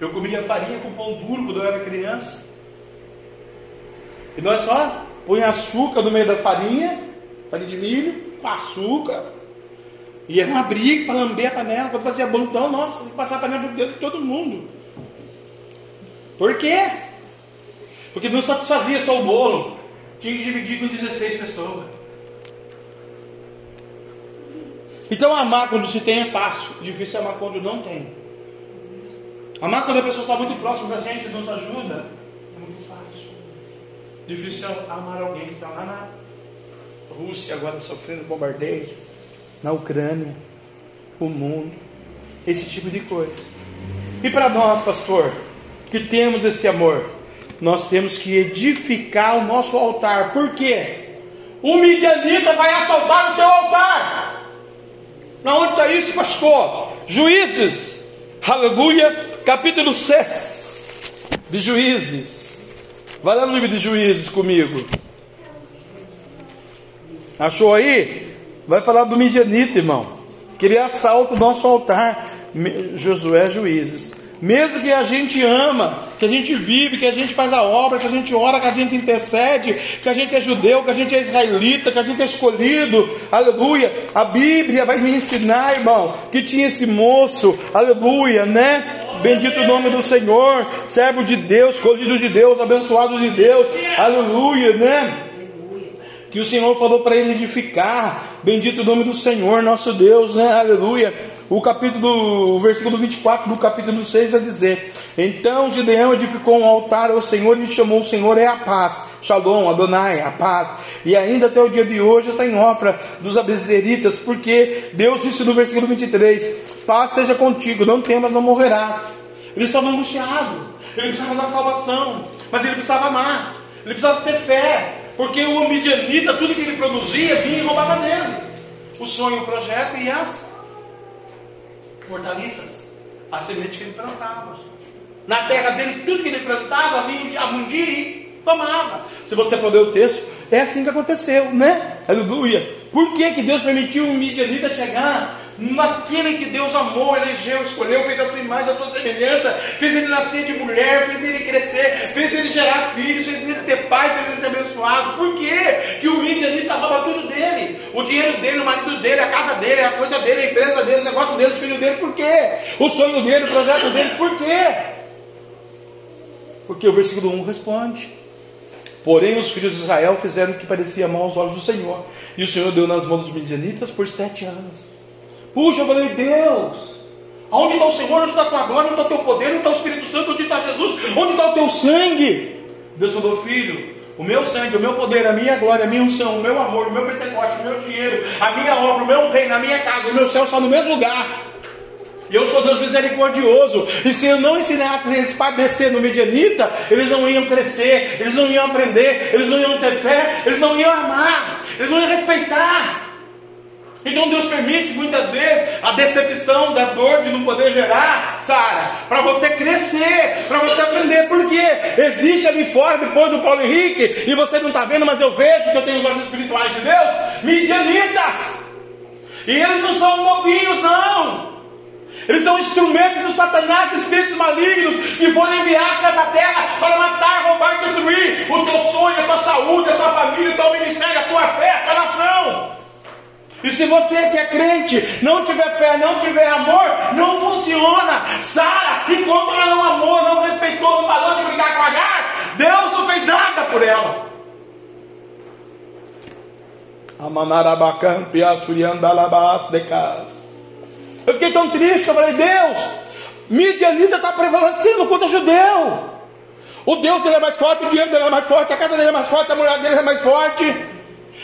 Speaker 1: Eu comia farinha com pão duro quando eu era criança. E nós só põe açúcar no meio da farinha, farinha de milho, com açúcar. E era uma briga para lamber a panela, quando fazia bom, então, nossa, passar a panela por dentro de todo mundo. Por quê? Porque não satisfazia só o bolo, tinha que dividir com 16 pessoas. Então amar quando se tem é fácil, difícil é amar quando não tem. Amar quando a pessoa está muito próxima da gente, nos ajuda, é muito fácil. Difícil é amar alguém que está lá na Rússia agora sofrendo bombardeio, na Ucrânia, o mundo, esse tipo de coisa. E para nós, pastor, que temos esse amor, nós temos que edificar o nosso altar. Por quê? O midianita vai assaltar o teu altar. Na onde está isso, pastor? Juízes, aleluia, capítulo 6 de Juízes. Vai lá no livro de Juízes comigo. Achou aí? Vai falar do Midianita, irmão. Queria assalto do nosso altar. Josué Juízes. Mesmo que a gente ama, que a gente vive, que a gente faz a obra, que a gente ora, que a gente intercede, que a gente é judeu, que a gente é israelita, que a gente é escolhido, aleluia. A Bíblia vai me ensinar, irmão, que tinha esse moço, aleluia, né? Bendito o nome do Senhor, servo de Deus, escolhido de Deus, abençoado de Deus, aleluia, né? que o Senhor falou para ele edificar. Bendito o nome do Senhor, nosso Deus, né? Aleluia. O capítulo, o versículo 24 do capítulo 6 vai dizer: Então Gideão edificou um altar ao Senhor e chamou o Senhor é a paz. Shalom, Adonai, a paz. E ainda até o dia de hoje está em ofra dos abezeritas, porque Deus disse no versículo 23: Paz seja contigo, não temas, não morrerás. Ele estava angustiado, ele precisava da salvação, mas ele precisava amar, ele precisava ter fé, porque o midianita, tudo que ele produzia, vinha e roubava dele. O sonho, o projeto e as hortaliças, a semente que ele plantava. Na terra dele, tudo que ele plantava, vinha um dia e tomava. Se você for ler o texto, é assim que aconteceu, né? Aleluia. Por que, que Deus permitiu o midianita chegar naquele que Deus amou, elegeu, escolheu, fez a sua imagem, a sua semelhança, fez ele nascer de mulher, fez ele crescer, fez ele gerar filhos, fez ele ter pai, fez ele ser abençoado. Por quê? Que o midianita rouba tudo dele, o dinheiro dele, o marido dele, a casa dele, a coisa dele, a empresa dele, o negócio dele, os filhos dele. Por quê? O sonho dele, o projeto dele. Por quê? Porque o versículo 1 responde. Porém, os filhos de Israel fizeram o que parecia mal aos olhos do Senhor. E o Senhor deu nas mãos dos midianitas por sete anos. Puxa, eu falei, Deus, aonde está o Senhor? Onde está a tua glória? Onde está o teu poder? Onde está o Espírito Santo? Onde está Jesus? Onde está o teu sangue? Deus falou, filho, o meu sangue, o meu poder, a minha glória, a minha unção, o meu amor, o meu pentecoste, o meu dinheiro, a minha obra, o meu reino, a minha casa, o meu céu está no mesmo lugar. E eu sou Deus misericordioso. E se eu não ensinasse eles a padecer no medianita, eles não iam crescer, eles não iam aprender, eles não iam ter fé, eles não iam amar, eles não iam respeitar. Então Deus permite muitas vezes a decepção da dor de não poder gerar, Sara, para você crescer, para você aprender. Por quê? Existe ali fora, depois do Paulo Henrique, e você não está vendo, mas eu vejo que eu tenho os olhos espirituais de Deus, midianitas. E eles não são bobinhos, não. Eles são instrumentos do Satanás, espíritos malignos que foram enviados nessa terra para matar, roubar e destruir o teu sonho, a tua saúde, a tua família, o teu ministério, a tua fé, a tua nação. E se você que é crente não tiver fé, não tiver amor, não funciona. Sara, enquanto ela não amou, não respeitou, não parou de brigar com Agar, Deus não fez nada por ela. Eu fiquei tão triste eu falei, Deus, Midianita está prevalecendo contra judeu. O Deus dele é mais forte, o dinheiro dele é mais forte, a casa dele é mais forte, a mulher dele é mais forte.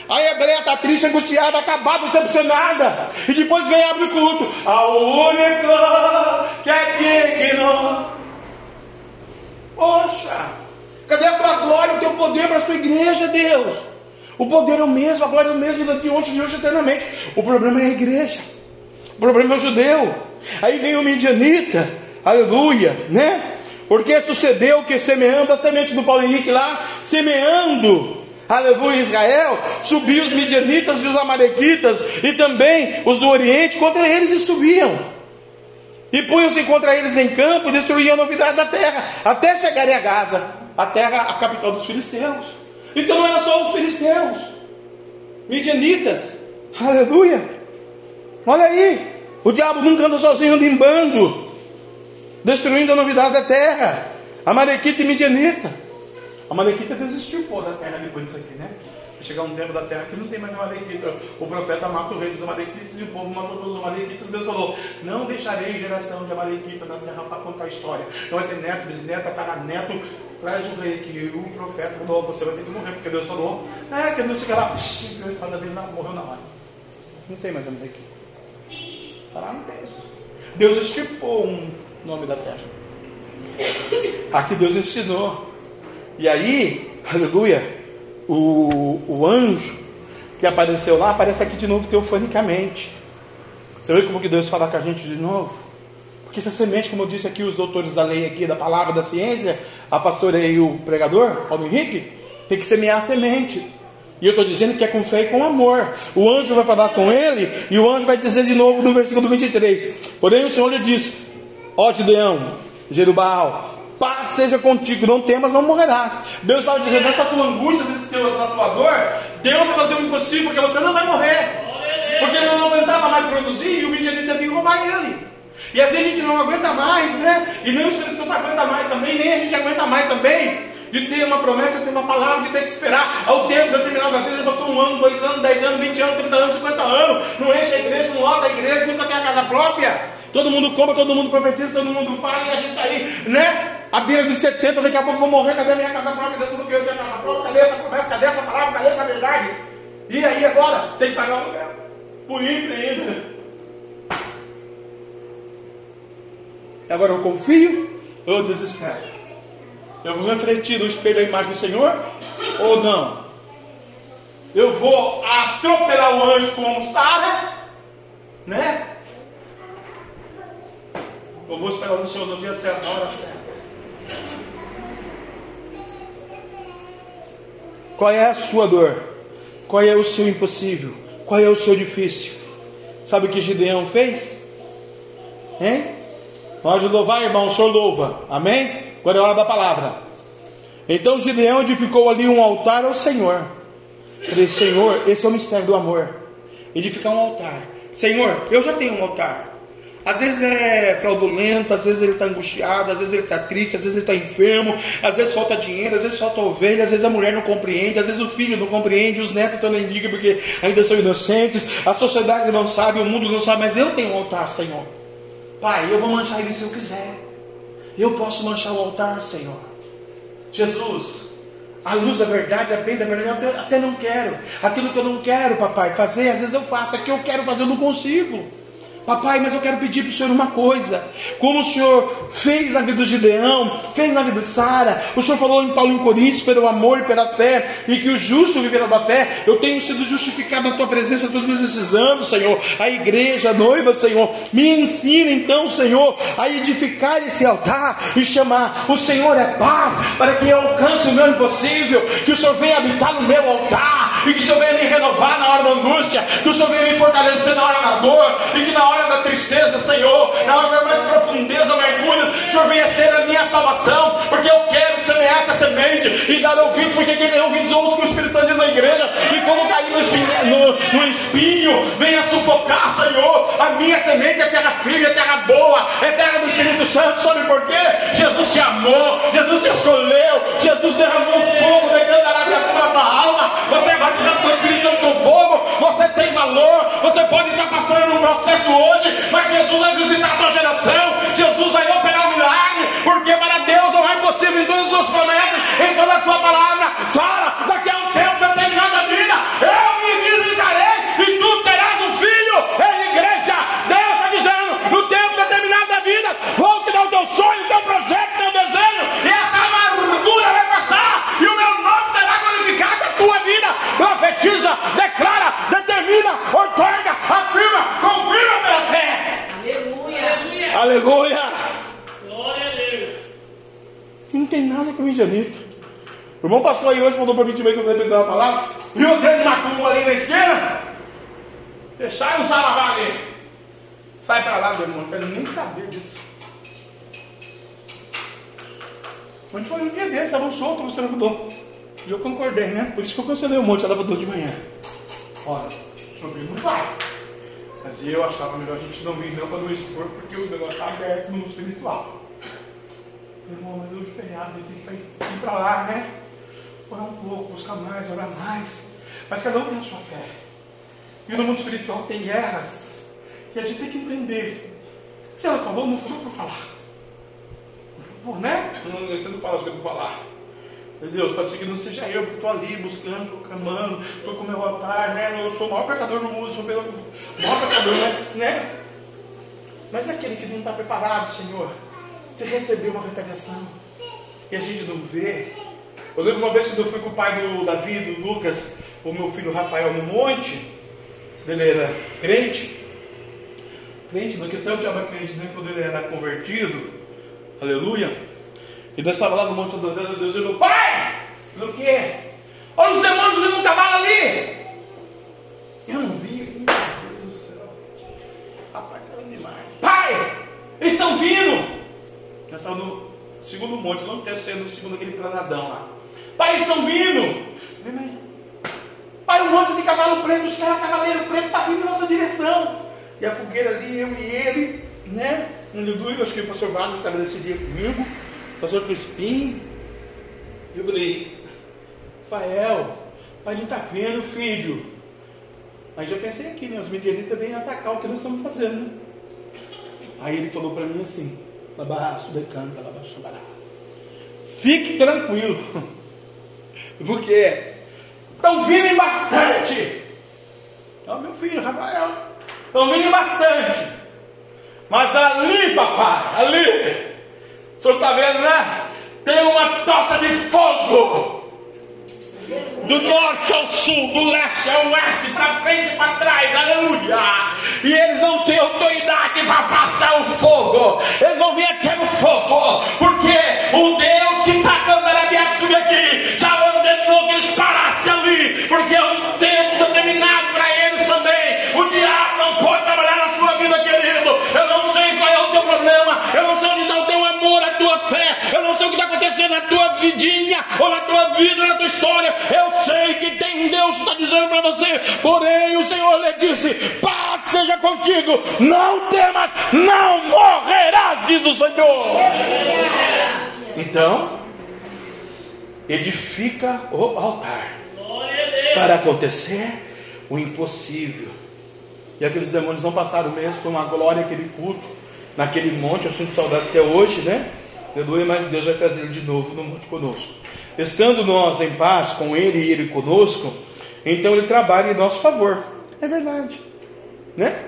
Speaker 1: A hebreia está triste, angustiada, acabada, decepcionada. E depois vem e abre o culto. A única que é digno. Poxa, cadê a tua glória, o teu poder para a sua igreja, Deus? O poder é o mesmo, a glória é o mesmo de hoje, de hoje eternamente. O problema é a igreja. O problema é o judeu. Aí vem o midianita, aleluia, né? Porque sucedeu que semeando a semente do Paulo Henrique lá, semeando aleluia, Israel, subiam os midianitas e os amalequitas, e também os do Oriente, contra eles e subiam. E punham-se contra eles em campo e destruíam a novidade da terra, até chegarem a Gaza, a terra, a capital dos filisteus. Então não era só os filisteus, midianitas, aleluia. Olha aí, o diabo nunca anda sozinho, anda em bando, destruindo a novidade da terra, Amalequita e Midianita. A Malequita desistiu pô, da terra depois disso aqui, né? Chegar um tempo da terra que não tem mais Amalequita. O profeta mata o rei dos Amalequitas e o povo matou todos os Amalequitas. Deus falou: Não deixarei geração de Amalequita na terra para contar a história. Não vai ter neto, bisneto, neto. Traz o rei que o profeta falou: Você vai ter que morrer, porque Deus falou: É, que não fica lá, a espada dele morreu na hora. Não tem mais Amalequita. Está lá no texto. Deus estipou um nome da terra. Aqui Deus ensinou e aí, aleluia, o, o anjo que apareceu lá aparece aqui de novo teofanicamente. Você vê como que Deus fala com a gente de novo? Porque essa semente, como eu disse aqui, os doutores da lei aqui, da palavra, da ciência, a pastora e o pregador, Paulo Henrique, tem que semear a semente. E eu estou dizendo que é com fé e com amor. O anjo vai falar com ele, e o anjo vai dizer de novo no versículo 23. Porém o Senhor lhe disse: Ó Gideão, Jerubal, paz seja contigo, não temas, não morrerás. Deus estava dizendo, nessa tua angústia, nesse teu tatuador, Deus vai fazer o impossível, porque você não vai morrer. Porque ele não aguentava mais produzir e o midianita vinha roubar ele. E assim a gente não aguenta mais, né? E nem o Espírito Santo aguenta mais também, nem a gente aguenta mais também. De ter uma promessa, ter uma palavra, de ter que esperar ao tempo determinado da vida. Passou um ano, dois anos, dez anos, vinte anos, trinta anos, cinquenta anos. Não enche a igreja, não lota a igreja, nunca tem a casa própria. Todo mundo compra, todo mundo profetiza, todo mundo fala e a gente está aí, né? A beira de 70, daqui a pouco vou morrer, cadê minha casa própria? Cadê que eu tenho casa própria? Cadê essa promessa? Cadê essa palavra? Cadê essa verdade? E aí agora? Tem que pagar o aluguel. Por ímpio ainda. Agora eu confio ou eu desespero? Eu vou refletir no espelho a imagem do Senhor ou não? Eu vou atropelar o anjo como Sara, né? Eu vou esperar no Senhor no dia certo, na hora certa. Qual é a sua dor? Qual é o seu impossível? Qual é o seu difícil? Sabe o que Gideão fez? Hein? Pode louvar, irmão, o senhor louva. Amém? Agora é hora da palavra. Então Gideão edificou ali um altar ao Senhor. Senhor, esse é o mistério do amor. Edificar um altar. Senhor, eu já tenho um altar. Às vezes é fraudulento, às vezes ele está angustiado, às vezes ele está triste, às vezes ele está enfermo, às vezes falta dinheiro, às vezes falta ovelha, às vezes a mulher não compreende, às vezes o filho não compreende, os netos na indica porque ainda são inocentes, a sociedade não sabe, o mundo não sabe, mas eu tenho um altar, Senhor. Pai, eu vou manchar ele se eu quiser. Eu posso manchar o altar, Senhor. Jesus, a luz da verdade, a bem da verdade, eu até não quero. Aquilo que eu não quero, papai, fazer, às vezes eu faço. Aquilo que eu quero fazer, eu não consigo. Papai, mas eu quero pedir para o Senhor uma coisa. Como o Senhor fez na vida de Gideão, fez na vida de Sara, o Senhor falou em Paulo em Coríntios, pelo amor e pela fé, e que o justo viverá da fé. Eu tenho sido justificado na tua presença todos esses anos, Senhor. A igreja, a noiva, Senhor. Me ensina então, Senhor, a edificar esse altar e chamar o Senhor é paz, para que eu alcance o meu impossível. Que o Senhor venha habitar no meu altar, e que o Senhor venha me renovar na hora da angústia, que o Senhor venha me fortalecer na hora da dor, e que na hora hora da tristeza, Senhor, na hora mais profundeza, mergulhos, Senhor venha ser a minha salvação, porque eu quero semear essa semente e dar ouvidos, porque quem tem ouvidos ouve o que o Espírito Santo diz à igreja, e quando cair no espinho, no, no espinho, venha sufocar, Senhor, a minha semente é terra firme, é terra boa, é terra do Espírito Santo, sabe por quê? Jesus te amou, Jesus te escolheu, Jesus derramou fogo da tua alma, você é batizado com o Espírito Santo com fogo, você tem valor, você pode estar passando um processo hoje mas Jesus vai visitar a tua geração, Jesus vai operar um milagre, porque para Deus não é impossível em todas as suas promessas, em toda a sua palavra. Sara, daqui a um tempo determinado da vida, eu me visitarei e tu terás um filho em igreja. Deus está dizendo, no tempo determinado da vida, vou te dar o teu sonho, o teu projeto, o teu desejo, e essa amargura vai passar, e o meu nome será glorificado na tua vida. Profetiza, declara, determina, otorga, afirma, confirma pela fé.
Speaker 2: Aleluia.
Speaker 1: Aleluia.
Speaker 3: Glória a Deus.
Speaker 1: Não tem nada com O irmão passou aí hoje, mandou para mim também que eu lembrei da palavra. Viu o grande macumba ali na esquina? Deixaram um saravá ali. Sai para lá, meu irmão, não quero nem saber disso. A gente foi um dia desse, estavam soltos no elevador. E eu concordei, né? Por isso que eu cancelei um monte de elevador de manhã. Olha, chover não vai. Mas eu achava melhor a gente não vir não para não expor, porque o negócio está aberto no mundo espiritual. Irmão, mas hoje feriado, tem que ir para lá, né? Orar um pouco, buscar mais, orar mais. Mas cada um tem a sua fé. E no mundo espiritual tem guerras. E a gente tem que entender. Se ela falou, não falou por falar. Por, né? Não, você não fala as coisas falar. Meu Deus, pode ser que não seja eu, porque estou ali buscando, proclamando, estou com meu altar, né? Eu sou o maior pecador do mundo, sou o maior pecador, mas, né? Mas é aquele que não está preparado, Senhor. Você recebeu uma retaliação e a gente não vê. Eu lembro uma vez quando eu fui com o pai do Davi, do Lucas, o meu filho Rafael no monte, ele era crente. crente, não, que até o diabo é crente, nem quando ele era convertido, aleluia, e dançava lá no monte a Deus, e ele pai, o quê? Olha os demônios vindo um cavalo ali! Eu não vi, meu Deus do céu, rapaz, tá demais. Pai, eles estão vindo! Dançava no segundo monte, não terceiro, no segundo aquele planadão lá. Pai, estão vindo! Pai, um monte de cavalo preto, os caras, cavaleiro preto, está vindo em nossa direção. E a fogueira ali, eu e ele, né? Aleluia, acho que o pastor Wagner estava nesse dia comigo, o pastor Crispim. Eu falei, Fael, pai, gente está vendo, filho. Aí já pensei aqui, né? Os medianitas vêm atacar o que nós estamos fazendo, né? Aí ele falou para mim assim. Fique tranquilo. <laughs> Porque estão vindo bastante. Então, meu filho, Rafael, estão vindo bastante. Mas ali, papai, ali, o senhor está vendo, né? Tem uma tocha de fogo. Do norte ao sul, do leste ao oeste, para frente e para trás, aleluia. E eles não têm autoridade para passar o fogo, eles vão vir até no fogo, porque o Deus na tua vidinha, ou na tua vida, na tua história. Eu sei que tem Deus que está dizendo para você, porém o Senhor lhe disse: paz seja contigo, não temas, não morrerás, diz o Senhor. Então, edifica o altar para acontecer o impossível. E aqueles demônios não passaram mesmo, foi uma glória aquele culto, naquele monte, eu sinto saudade até hoje, né? Aleluia, mas Deus vai trazer ele de novo no monte conosco. Estando nós em paz com Ele e Ele conosco, então Ele trabalha em nosso favor. É verdade, né?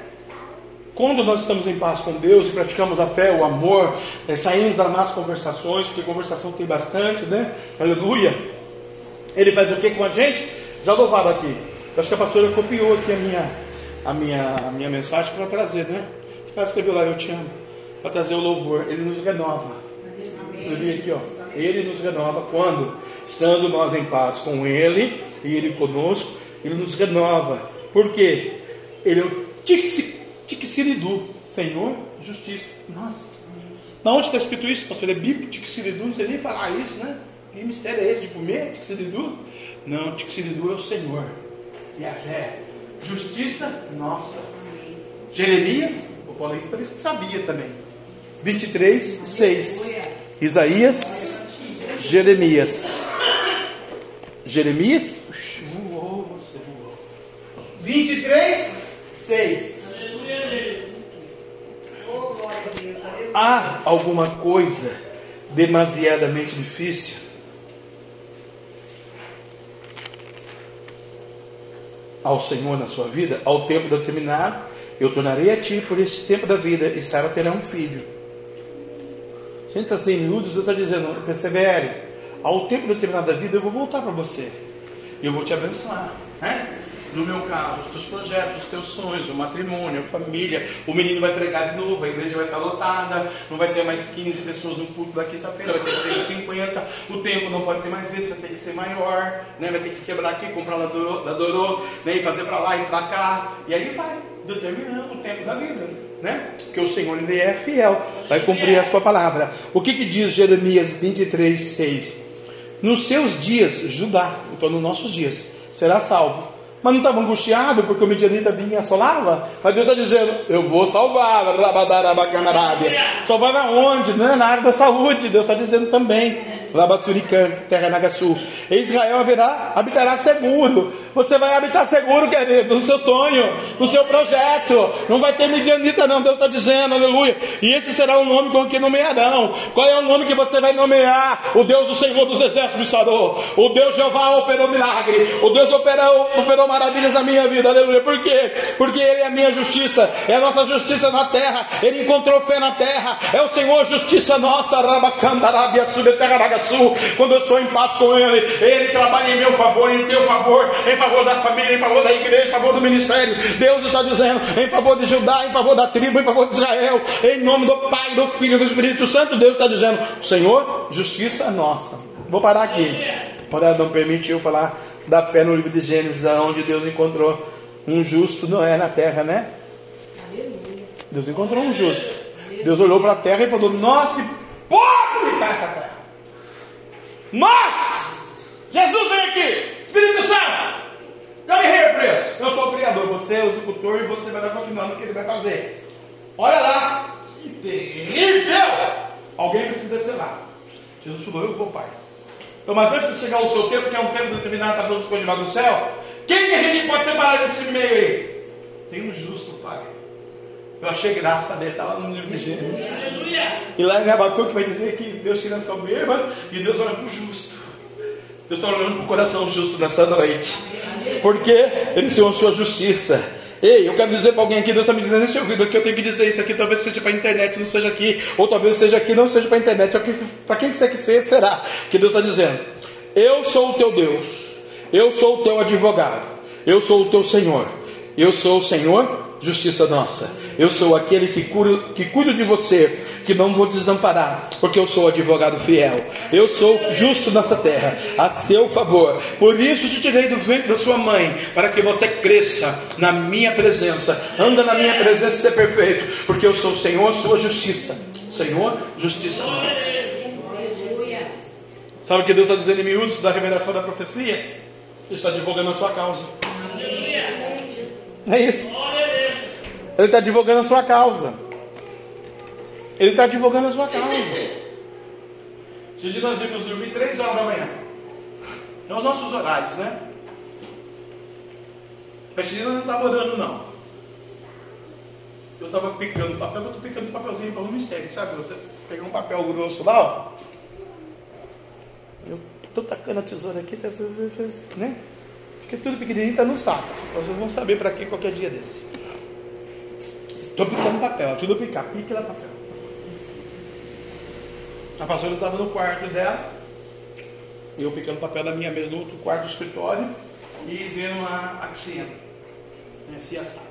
Speaker 1: Quando nós estamos em paz com Deus e praticamos a fé, o amor, é, saímos das más conversações, porque conversação tem bastante, né? Aleluia. Ele faz o que com a gente? Já louvado aqui. Eu acho que a pastora copiou aqui a minha, a minha, a minha mensagem para trazer, né? Ela escreveu lá, eu te amo. Para trazer o louvor. Ele nos renova. Eu vi aqui, ó. Ele nos renova quando? Estando nós em paz com Ele e Ele conosco, Ele nos renova. Por quê? Ele é o Tixiridu, Senhor, justiça. Nossa. Na onde está escrito isso, pastor? É bíblico, Tixiridu, não sei nem falar isso, né? Que mistério é esse de comer Tixiridu? Não, Tixiridu é o Senhor. E a fé. Justiça, nossa. Jeremias, o Paulo parece que sabia também. 23, 6. Isaías, Jeremias. Jeremias, voou, você voou. 23, 6. Há alguma coisa demasiadamente difícil? Ao Senhor na sua vida, ao tempo determinado, eu tornarei a ti por este tempo da vida, e Sara terá um filho. Senta assim, miúdos, eu estou dizendo, persevere. Ao tempo determinado da vida, eu vou voltar para você. E eu vou te abençoar. Né? No meu caso, os teus projetos, os teus sonhos, o matrimônio, a família. O menino vai pregar de novo, a igreja vai estar lotada. Não vai ter mais 15 pessoas no culto da quinta-feira, vai ter 150. O tempo não pode ser mais esse, vai ter que ser maior. Né? Vai ter que quebrar aqui, comprar lá do, né? e fazer para lá e para cá. E aí vai determinando o tempo da vida. Né? Porque o Senhor ele é fiel, vai cumprir a sua palavra. O que, que diz Jeremias 23, 6? Nos seus dias, Judá, então nos nossos dias, será salvo mas não estava angustiado porque o medianita vinha e assolava? Mas Deus está dizendo: Eu vou salvar. Salvar aonde? Né? Na área da saúde. Deus está dizendo também. Labassurican, terra Nagasul. Israel haverá, habitará seguro. Você vai habitar seguro, querido, no seu sonho, no seu projeto. Não vai ter medianita, não. Deus está dizendo, aleluia. E esse será o nome com que nomearão. Qual é o nome que você vai nomear? O Deus do Senhor dos Exércitos sarou. O Deus Jeová operou milagre. O Deus operou, operou maravilhas na minha vida, aleluia. Por quê? Porque Ele é a minha justiça, é a nossa justiça na terra. Ele encontrou fé na terra. É o Senhor, justiça nossa. Rabacandarabia, subterra sul. Quando eu estou em paz com Ele, Ele trabalha em meu favor, em teu favor, em favor favor da família, em favor da igreja, em favor do ministério. Deus está dizendo em favor de Judá, em favor da tribo, em favor de Israel, em nome do Pai, do Filho e do Espírito Santo. Deus está dizendo: Senhor, justiça é nossa. Vou parar aqui. Para não permitir eu falar da fé no livro de Gênesis, onde Deus encontrou um justo não é na terra, né? Deus encontrou um justo. Deus olhou para a terra e falou: Nossa, pode habitar essa terra. Mas, Jesus vem aqui, Espírito Santo, já me represo. Eu sou o Criador, você é o executor e você vai dar continuando o que ele vai fazer. Olha lá, que terrível! Alguém precisa lá. Jesus falou: Eu vou, Pai. Então, mas antes de chegar o seu tempo, que é um tempo determinado para todos os debaixo do céu, quem a gente pode separar desse meio aí? Tem um justo, Pai. Eu achei graça dele, estava tá no livro de Gênesis. E lá em Abacuque vai dizer que Deus tira a soberba e Deus olha para o justo. Deus está olhando para o coração justo nessa noite. Porque Ele tem a sua justiça. Ei, eu quero dizer para alguém aqui, Deus está me dizendo nesse ouvido aqui, eu tenho que dizer isso aqui, talvez seja para a internet, não seja aqui, ou talvez seja aqui, não seja para a internet, para quem quiser que seja, será. Que Deus está dizendo: Eu sou o teu Deus, eu sou o teu advogado, eu sou o teu Senhor, eu sou o Senhor justiça nossa. Eu sou aquele que, curo, que cuido de você, que não vou desamparar, porque eu sou advogado fiel. Eu sou justo nessa terra, a seu favor. Por isso te tirei do ventre da sua mãe, para que você cresça na minha presença. Anda na minha presença e ser perfeito, porque eu sou o Senhor, sua justiça. Senhor, justiça. Sabe o que Deus está dizendo em miúdos da revelação da profecia? Ele está advogando a sua causa. É isso. Ele está advogando a sua causa. Ele está advogando a sua causa. Esse dia nós vimos dormir três horas da manhã. É os nossos horários, né? Dia não estava orando, não. Eu estava picando papel, eu estou picando papelzinho para um mistério, sabe? Você pegar um papel grosso lá, ó. Eu estou tacando a tesoura aqui, tá, né? Fica tudo pequenininho, está no saco. Vocês vão saber para que qualquer dia desse. Estou picando papel, tudo picar, pique lá papel. A pastora estava no quarto dela, eu picando papel da minha mesa no outro quarto do escritório e vendo a axia, né, assado.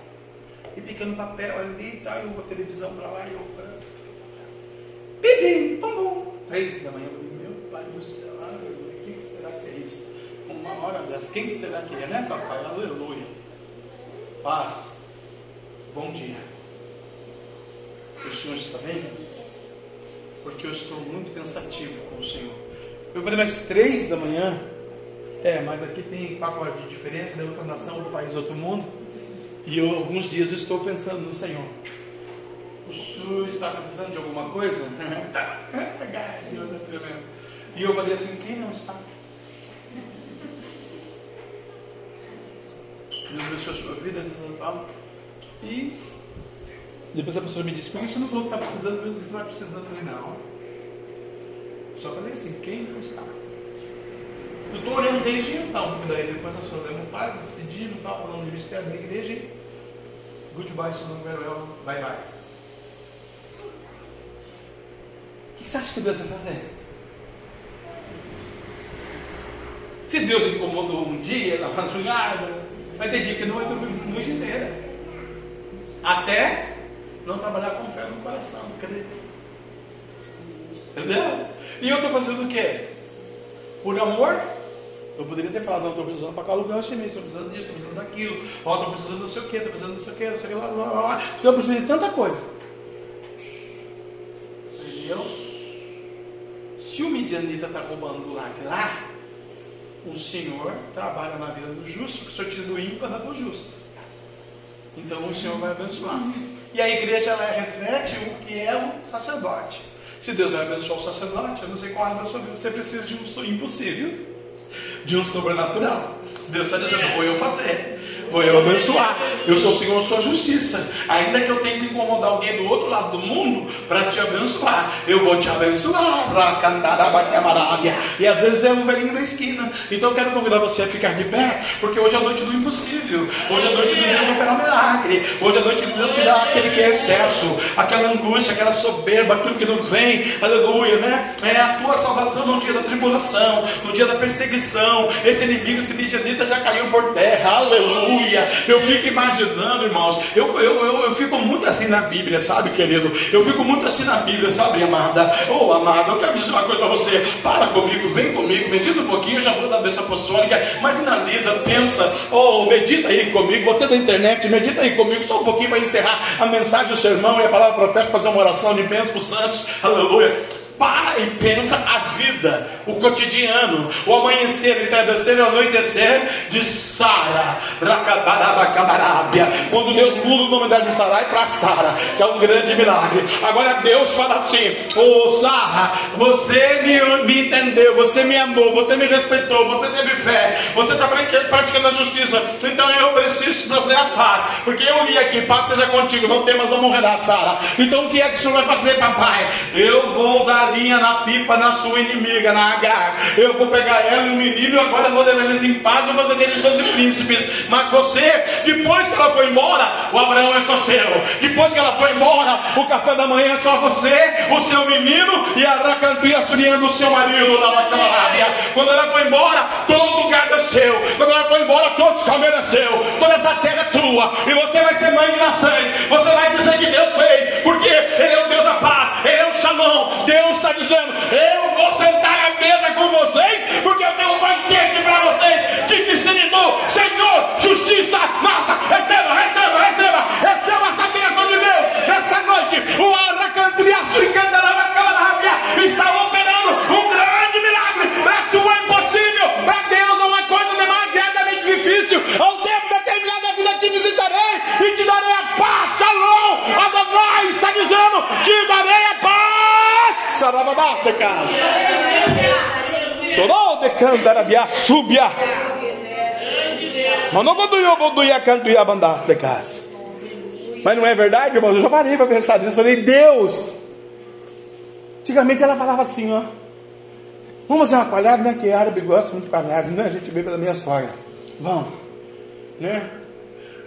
Speaker 1: E picando papel ali e tal, eu a televisão para lá e eu para. Pipim, pum, pum. Três da manhã, eu falei, meu pai do céu, o que será que é isso? Uma hora dessa, quem será que é, né, papai? Aleluia. Paz. Bom dia. O Senhor está bem? Porque eu estou muito pensativo com o Senhor. Eu falei, mas três da manhã? É, mas aqui tem papo de diferença, né? outra nação, outro país, outro mundo. E eu, alguns dias, estou pensando no Senhor. O Senhor está precisando de alguma coisa? <laughs> e eu falei assim: quem não está? Deus abençoe a sua vida, E depois a pessoa me disse, por que você não falou que está precisando mesmo você está precisando? Eu falei, não. Só falei assim, quem não está? Eu estou orando desde então, porque daí depois nós fazemos paz, despedindo, tal, falando do ministério da igreja e goodbye, so farewell, bye bye. O que você acha que Deus vai fazer? Se Deus incomodou um dia, na madrugada, vai ter dia que não vai dormir noite inteira. Até não trabalhar com fé no coração, crer. Entendeu? E eu estou fazendo o quê? Por amor? Eu poderia ter falado, não, estou precisando pagar aluguel esse mês, estou precisando disso, estou precisando daquilo, ó, estou precisando não sei o quê, estou precisando não sei o quê, não sei o lá, lá, lá, lá. Eu preciso de tanta coisa. Entendeu? Se o midianita está roubando do lado de lá, o Senhor trabalha na vida do justo, que o Senhor tira do ímpio para dar para justo. Então o Senhor vai abençoar. E a igreja ela reflete o que é o sacerdote. Se Deus vai abençoar o sacerdote, eu não sei qual área da sua vida você precisa de um impossível, de um sobrenatural. Deus está dizendo, vou eu fazer. Vou eu abençoar. Eu sou o Senhor, sua justiça. Ainda que eu tenha que incomodar alguém do outro lado do mundo para te abençoar, eu vou te abençoar. E às vezes é um velhinho da esquina. Então eu quero convidar você a ficar de pé, porque hoje é a noite do impossível. Hoje é a noite de Deus operar um milagre. Hoje é a noite de Deus te dar aquele que é excesso, aquela angústia, aquela soberba, aquilo que não vem. Aleluia, né? É a tua salvação no dia da tribulação, no dia da perseguição. Esse inimigo, esse midianita já caiu por terra. Aleluia. Eu fico imaginando, irmãos. Eu, eu, eu, eu fico muito assim na Bíblia, sabe, querido? Eu fico muito assim na Bíblia, sabe, amada? Ô, oh, amada, eu quero dizer uma coisa para você. Para comigo, vem comigo, medita um pouquinho, eu já vou dar a bênção apostólica. Mas analisa, pensa. Oh, medita aí comigo. Você da internet, medita aí comigo só um pouquinho para encerrar a mensagem do sermão e a palavra profética, fazer uma oração de bênção para os santos. Aleluia para e pensa a vida, o cotidiano, o amanhecer, o entardecer e o anoitecer de Sara, quando Deus muda o nome dela de Sarai para Sara, já é um grande milagre. Agora Deus fala assim: Ô oh, Sara, você me, me, entendeu, você me amou, você me respeitou, você teve fé, você está praticando a justiça, então eu preciso trazer a paz, porque eu li aqui: paz seja contigo, não temas a morrer da Sara. Então o que é que o senhor vai fazer, papai? Eu vou dar na pipa na sua inimiga, na Agar. Eu vou pegar ela e o menino agora vou levar eles em paz e vou fazer deles doze príncipes. Mas você, depois que ela foi embora, o Abraão é só seu. Depois que ela foi embora, o café da manhã é só você, o seu menino e a Racantuia Suriano, o seu marido da Bacalábia. Quando ela foi embora, todo lugar é seu. Quando ela foi embora, todos os camelos é seu. Toda essa terra é tua. E você vai ser mãe de nações. Você vai dizer que Deus fez, porque Ele é o Deus da paz, Ele é o Shalom. Deus está dizendo: Eu vou sentar à mesa com vocês, porque eu tenho um banquete para vocês. De que se Senhor, justiça, nossa, receba, receba, receba, receba essa bênção de Deus nesta noite. O Arracantriaço e Candarabacalarábia está operando um grande milagre. Para tu é impossível, para Deus é uma coisa demasiadamente difícil. Ao tempo determinado da vida te visitarei e te darei a paz. Shalom, Adonai está dizendo: te darei a paz. Sarabadás de casa. Sorou de cantarabia, subia. Mas não de casa. Mas não é verdade, irmãos? Eu já parei para pensar nisso. Falei, Deus. Antigamente ela falava assim, ó. Vamos fazer uma palhada, né? Que árabe gosta muito de palhada, né? A gente veio pela minha sogra. Vamos. Né?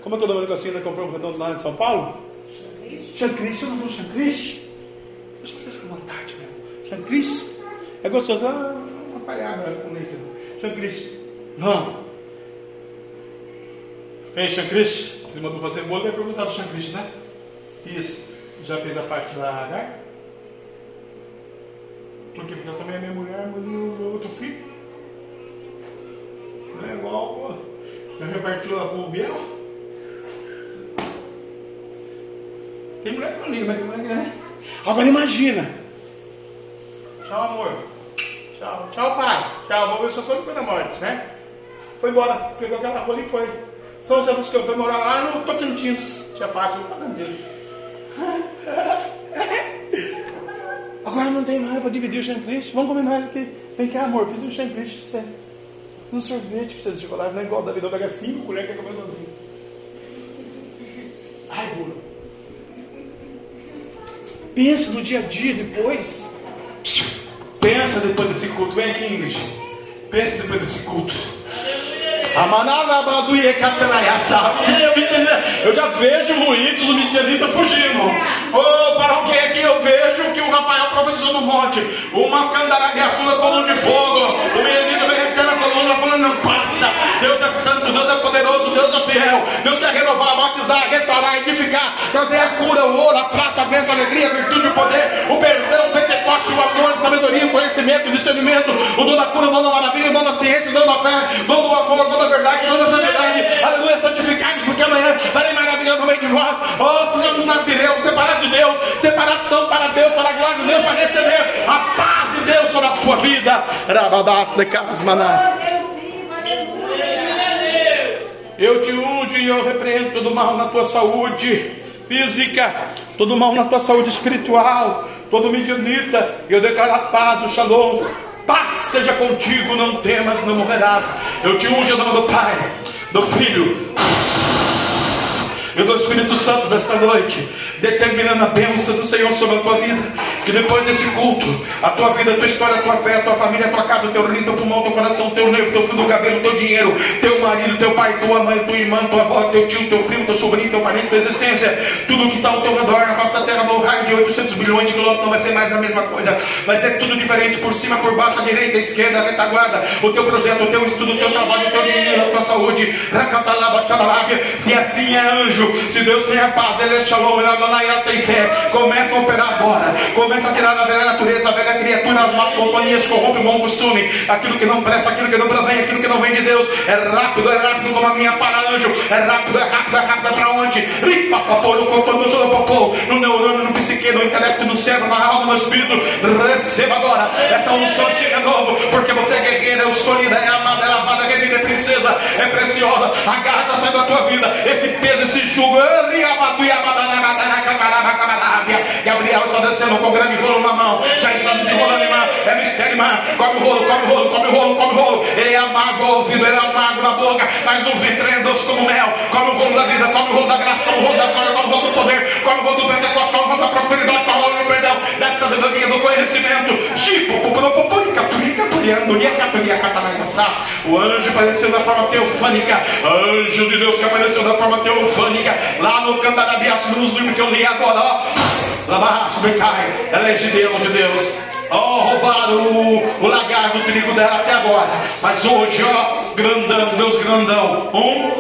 Speaker 1: Como é que eu dou assim, né? Comprou um redondo lá de São Paulo? Xancris, vamos fazer um xancris? Deixa vocês com vontade, meu. Xancris? É gostoso? Ah, uma palhada com leite. Xancris, vamos. Ei, Xancris, ele mandou fazer bolo, vai perguntar do Xancris, né? Isso. Já fez a parte da Agar? Porque eu também é minha mulher, mas meu outro filho. Não é igual. Já repartiu o Biel? Tem mulher que não liga, mas tem mulher que né? Agora imagina. Tchau, amor. Tchau, tchau, pai. Tchau, vou ver se eu sou depois da morte, né? Foi embora, pegou aquela rola e foi. São José dos Campos, vai morar lá no Tocantins. Tia Fátima, Tocantins. <laughs> Agora não tem mais para dividir o chantilly. Vamos comer mais aqui. Vem cá, amor, fiz um chantilly para você. Um sorvete para você de chocolate. Não é igual da vida, pega cinco colheres que é comer sozinho. Ai, burro. Pensa no dia a dia depois. Pensa depois desse culto. Vem aqui, Ingrid. Pensa depois desse culto. Eu já vejo ruídos, o midianita fugindo. Oh, para o que é que eu vejo que o Rafael profetizou no monte? Uma candarabiaçula coluna de fogo. O midianita vem retendo a coluna, a coluna não passa. Deus é santo, Deus é poderoso, Deus é fiel. Deus quer renovar, batizar, restaurar, edificar, trazer a cura, o ouro, a prata, a bênção, a alegria, a virtude, o poder, o perdão, o pentecoste, o amor, a sabedoria, o conhecimento, o discernimento, o dom da cura, o dom da maravilha, o dom da ciência, o dom da fé, o dom do amor, o dom da verdade, o dom da santidade. Aleluia, santificados, porque amanhã farei maravilha no meio de vós. Oh, sejamos nascireus, separados de Deus, separação para Deus, para a glória de Deus, para receber a paz de Deus sobre a sua vida. Rabadas de Casmanas. Eu te unjo e eu repreendo todo mal na tua saúde física, todo mal na tua saúde espiritual, todo medianita. Eu declaro a paz, o shalom. Paz seja contigo, não temas, não morrerás. Eu te unjo em nome do Pai, do Filho Eu dou o Espírito Santo desta noite, determinando a bênção do Senhor sobre a tua vida. Que depois desse culto, a tua vida, a tua história, a tua fé, a tua família, a tua casa, o teu rim, teu pulmão, teu coração, teu nervo, teu fio do cabelo, teu dinheiro, teu marido, teu pai, tua mãe, tua irmã, tua avó, teu tio, teu primo, teu sobrinho, teu parente, tua existência, tudo que está ao teu redor, na da terra, no raio de 800 bilhões de quilômetros, não vai ser mais a mesma coisa. Mas é tudo diferente, por cima, por baixo, à direita, à esquerda, à retaguarda, o teu projeto, o teu estudo, o teu trabalho, o teu dinheiro, a tua saúde. Se assim é anjo, se Deus tem a paz, Ele é shalom, Ele é tem fé. Começa a operar agora. Começa a tirar da velha natureza, a velha criatura, as más companhias, corrompe o bom costume. Aquilo que não presta, aquilo que não provém, aquilo que não vem de Deus. É rápido, é rápido como a minha para anjo. É rápido, é rápido, é rápido, é para onde? Ripa, papô, no cocô, no jolopopô, no neurônio, no psique, no intelecto, no cérebro, na alma, no espírito. Receba agora. Essa unção chega novo, porque você é guerreira, é escolhida, é amada, é lavada, princesa, é preciosa. A garra sai da tua vida. Esse peso, esse jugo. Gabriel está descendo com grande rolo na mão. Já está desenrolando, irmã. É mistério, irmã. Come o rolo, come o rolo, come o rolo, come o rolo. Ele é amargo ao ouvido, ele é amargo na boca. Mas ventre é doce como mel. Come o rolo da vida, come o rolo da graça, come o rolo da glória, come o rolo do poder, come o rolo do Pentecostes, come o rolo da prosperidade, come o rolo do perdão, da sabedoria, do conhecimento. Tipo, o anjo apareceu da forma teofânica. Anjo de Deus que apareceu da forma teofânica. Lá no Cantarabias, nos livros que eu li agora. Ó. Labarraço, cai. Ela é Gideão de Deus. Ó, oh, roubaram o, o lagar do trigo dela até agora. Mas hoje, ó, grandão, Deus grandão. Um,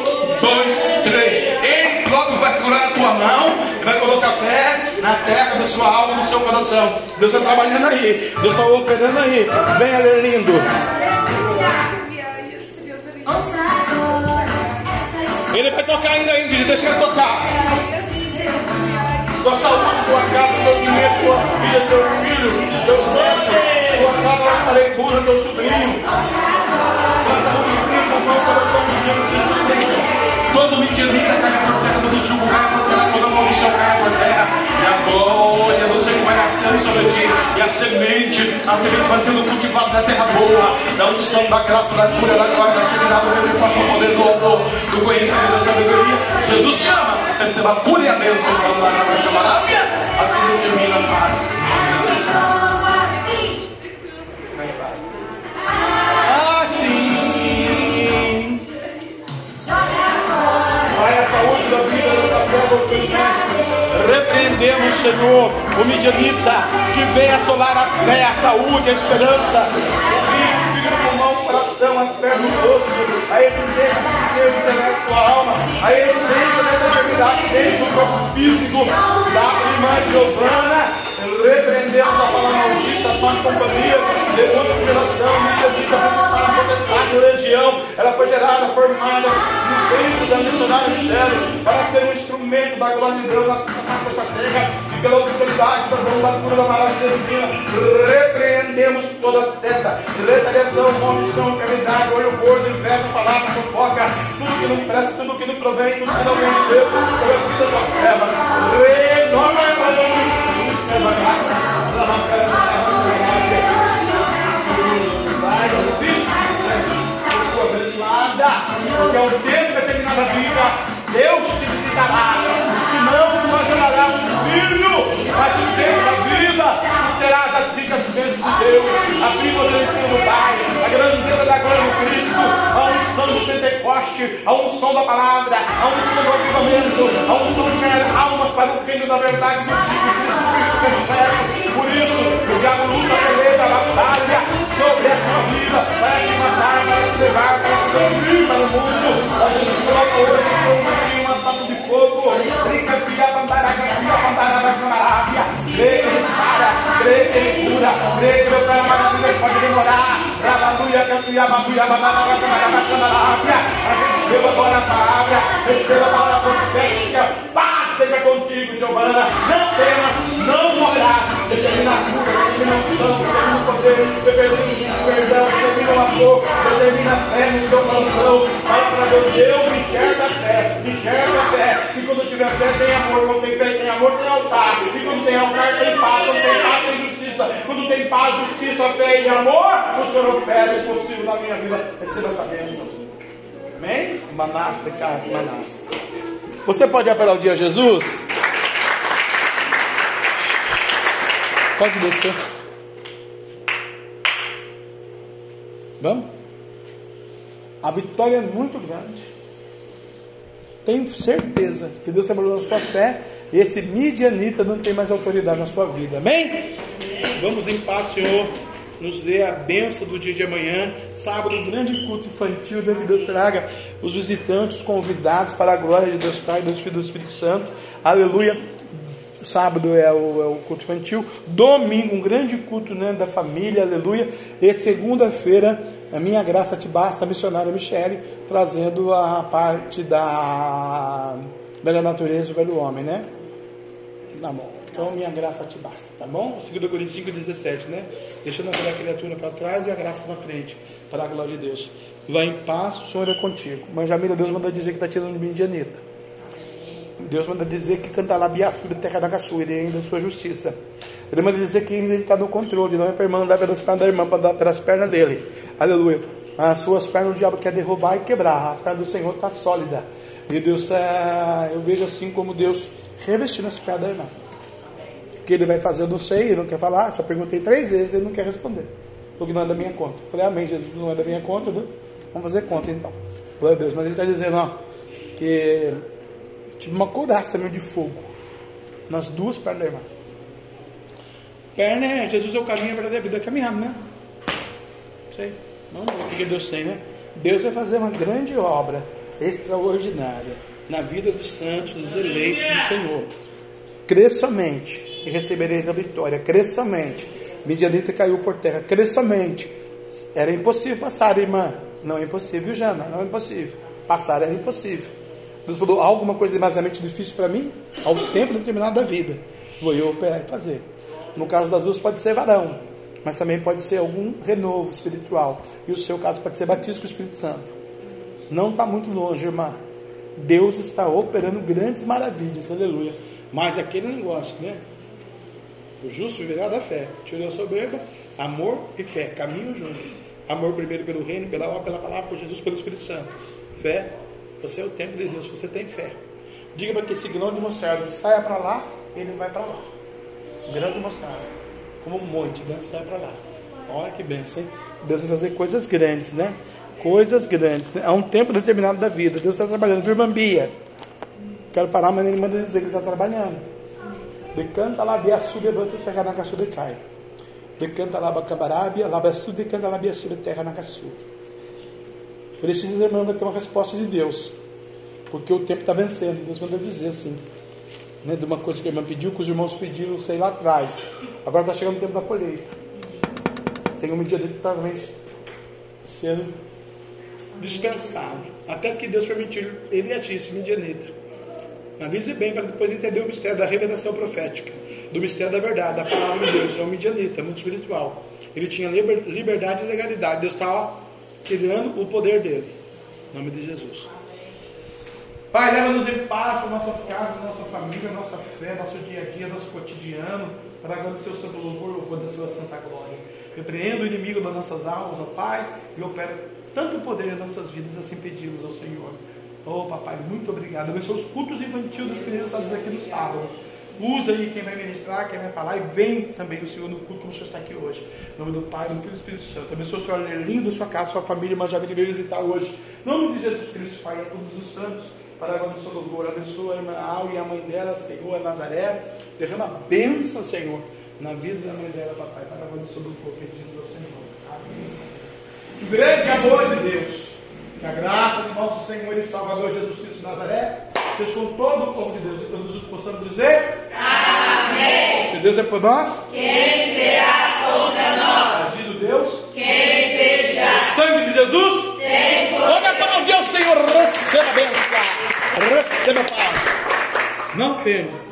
Speaker 1: dois, três. Ele próprio vai segurar a tua mão e vai colocar fé na terra da sua alma, no seu coração. Deus está trabalhando aí. Deus está operando aí. Venha ler lindo. Tocar ainda, Ingrid, deixa ele tocar. Tua saúde, tua casa, teu dinheiro, tua filha, teu filho, teus netos, tua casa, a leitura, teu sobrinho. Tua saúde, tua mão, coração, todo mentirita cai por terra, todo terra, toda maldição cai por terra. E a glória do Senhor vai nascendo sobre ti. E a semente, a semente vai sendo cultivada na terra boa, da unção, da graça, da cura, da glória, da atividade, do resposta, do poder, do amor, do conhecimento, da sabedoria. Jesus chama, receba a cura e a bênção para a maravilha. Assim termina a paz. Repreendemos, Senhor, o midianita que vem assolar a fé, a saúde, a esperança, o do pulmão, o coração, as pernas, o osso, a existência do seu intelecto, a alma, a existência dessa enfermidade dentro do corpo físico da irmã Giovana repreendemos a palavra maldita, faz companhia, demônio de geração, para a potestade, legião, ela foi gerada, formada no tempo da missionária Michele, para ser um instrumento da glória de Deus na dessa terra, e pela autoridade da dona da maravilha divina, repreendemos toda seta, retaliação, maldição, enfermidade, olho gordo, inveja, palavra, fofoca, tudo que não presta, tudo que não provém, tudo que não vem de Deus, sobre a vida da serva, renova a unção da palavra, a unção do avivamento, a unção de ganhar almas para o reino da verdade, do Cristo respeito. Por isso, o diabo luta, peleja, batalha sobre a tua vida, para te matar, para te levar, para te destruir para o mundo. A gente coloca hoje com uma papo de fogo, brinca, pia, bambaraca, pia, bambaraca, camarada. Crê ele sara, crê ele cura, crê que meu pai maravilha pode demorar. Rabaduia, campeia, babuia, bambaraca, camarada, camarada. A gente receba agora a palavra, receba a palavra profética. Giovana. Não temas, não morrerás. Determina a cura, determina a unção, determina o poder, determina o perdão, determina o amor, determina a fé no seu coração. Fala para Deus, Deus enxerga a fé, enxerga a fé. E quando tiver fé, tem amor. Quando tem fé, tem amor, tem altar. E quando tem altar, tem paz. Quando tem paz, tem justiça. Quando tem paz, justiça, fé e amor, o Senhor opera o impossível na minha vida. Receba essa bênção. Amém? Manás de casa, manás. Você pode aplaudir a Jesus? Pode descer. Vamos? A vitória é muito grande. Tenho certeza que Deus trabalhou na sua fé. E esse midianita não tem mais autoridade na sua vida. Amém? Vamos em paz, Senhor. Nos dê a benção do dia de amanhã. Sábado, grande culto infantil. Que Deus traga os visitantes, os convidados para a glória de Deus Pai, Deus Filho e do Espírito Santo. Aleluia. Sábado é o, é o, culto infantil, domingo, um grande culto né, da família, aleluia. E segunda-feira, a minha graça te basta, a missionária Michele, trazendo a parte da velha natureza, o velho homem, né? Tá bom. Então, minha graça te basta, tá bom? 2 Coríntios 5,17, né? Deixando aquela criatura para trás e a graça na frente, para a glória de Deus. Vai em paz, o Senhor é contigo. Mas Jamila, Deus manda dizer que está tirando mim de Anitta. Deus manda dizer que canta lá biaçuda terra da caçua, ele é ainda sua justiça. Ele manda dizer que ele está no controle, não é para irmã andar pelas pernas da irmã, para andar pelas pernas dele. Aleluia. As suas pernas o diabo quer derrubar e quebrar, as pernas do Senhor estão tá sólidas. E Deus, é, eu vejo assim como Deus revestindo as pernas da irmã. O que ele vai fazer, eu não sei, ele não quer falar. Já perguntei três vezes, ele não quer responder. Porque não é da minha conta. Falei, amém, Jesus, não é da minha conta, né? vamos fazer conta então. Glória a Deus. Mas ele está dizendo, ó, que Tive uma couraça meu de fogo nas duas pernas da irmã. Perna é Jesus é o caminho, a verdade e a vida. É caminhando, né? Sei. Vamos ver o que Deus tem, né? Deus vai fazer uma grande obra extraordinária na vida dos santos, dos eleitos do Senhor. Crê somente e recebereis a vitória. Crê somente. Midianita caiu por terra. Crê somente. Era impossível passar, irmã. Não é impossível, Jana. Não é impossível. Passar era impossível. Deus falou, alguma coisa demasiadamente difícil para mim? Ao tempo determinado da vida. Vou eu fazer. No caso das duas pode ser varão, mas também pode ser algum renovo espiritual. E o seu caso pode ser batismo com o Espírito Santo. Não está muito longe, irmã. Deus está operando grandes maravilhas, aleluia. Mas aquele negócio, né? O justo viverá da fé. Tirou a soberba, amor e fé, caminham juntos. Amor primeiro pelo reino, pela obra, pela palavra, por Jesus, pelo Espírito Santo. Fé você é o templo de Deus, você tem fé. Diga para que esse grão de mostarda saia para lá, ele vai para lá. Grão de mostarda, como um monte, né? Sai para lá. Olha que bênção, hein? Deus vai fazer coisas grandes, né? Coisas grandes. Né? Há um tempo determinado da vida. Deus está trabalhando. Irmã Bia, quero parar, mas ele manda dizer que está trabalhando. Decanta lá, biaçu, levanta terra na caçu de cai. Decanta lá, bacabarábia, labaçu, decanta lá, biaçu, terra na caçu. Precisa, irmão, vai ter uma resposta de Deus. Porque o tempo está vencendo. Deus manda dizer assim. Né, de uma coisa que a irmã pediu, que os irmãos pediram, sei lá atrás. Agora está chegando o tempo da colheita. Tem um medida que está sendo dispensado. Até que Deus permitiu ele agisse, medianita. Analise bem para depois entender o mistério da revelação profética, do mistério da verdade, da palavra de Deus. É um medianita, muito espiritual. Ele tinha liberdade e legalidade. Deus está tirando o poder dele. Em nome de Jesus. Pai, leva-nos em paz para nossas casas, nossa família, nossa fé, nosso dia a dia, nosso cotidiano, para a o seu louvor, louvor da sua santa glória. Repreenda o inimigo das nossas almas, ó Pai, e opera tanto poder em nossas vidas, assim pedimos ao Senhor. Oh, papai, muito obrigado. Abençoe os cultos infantis das crianças aqui no sábado. Usa aí quem vai ministrar, quem vai falar e vem também o Senhor no culto como o Senhor está aqui hoje. Em nome do Pai, do Filho e do Espírito Santo. Abençoe o Senhor lindo sua casa, sua família, mas já vem visitar hoje. Em nome de Jesus Cristo, Pai, a todos os santos, para a do seu louvor. Abençoa a irmã Al e a mãe dela, Senhor, a Nazaré. Derrama bênção, Senhor, na vida da mãe dela, papai, para a do seu louvor, pedindo ao Senhor. Amém. O grande amor de Deus, que a graça de nosso Senhor e Salvador Jesus Cristo Nazaré Deus com todo o povo de Deus. E todos juntos possamos dizer: Amém. Se Deus é por nós,
Speaker 2: quem será contra nós?
Speaker 1: Agindo Deus,
Speaker 2: quem impedirá?
Speaker 1: Sangue de Jesus,
Speaker 2: tem poder.
Speaker 1: Pode aplaudir ao Senhor, receba a bênção, receba a paz. Não temos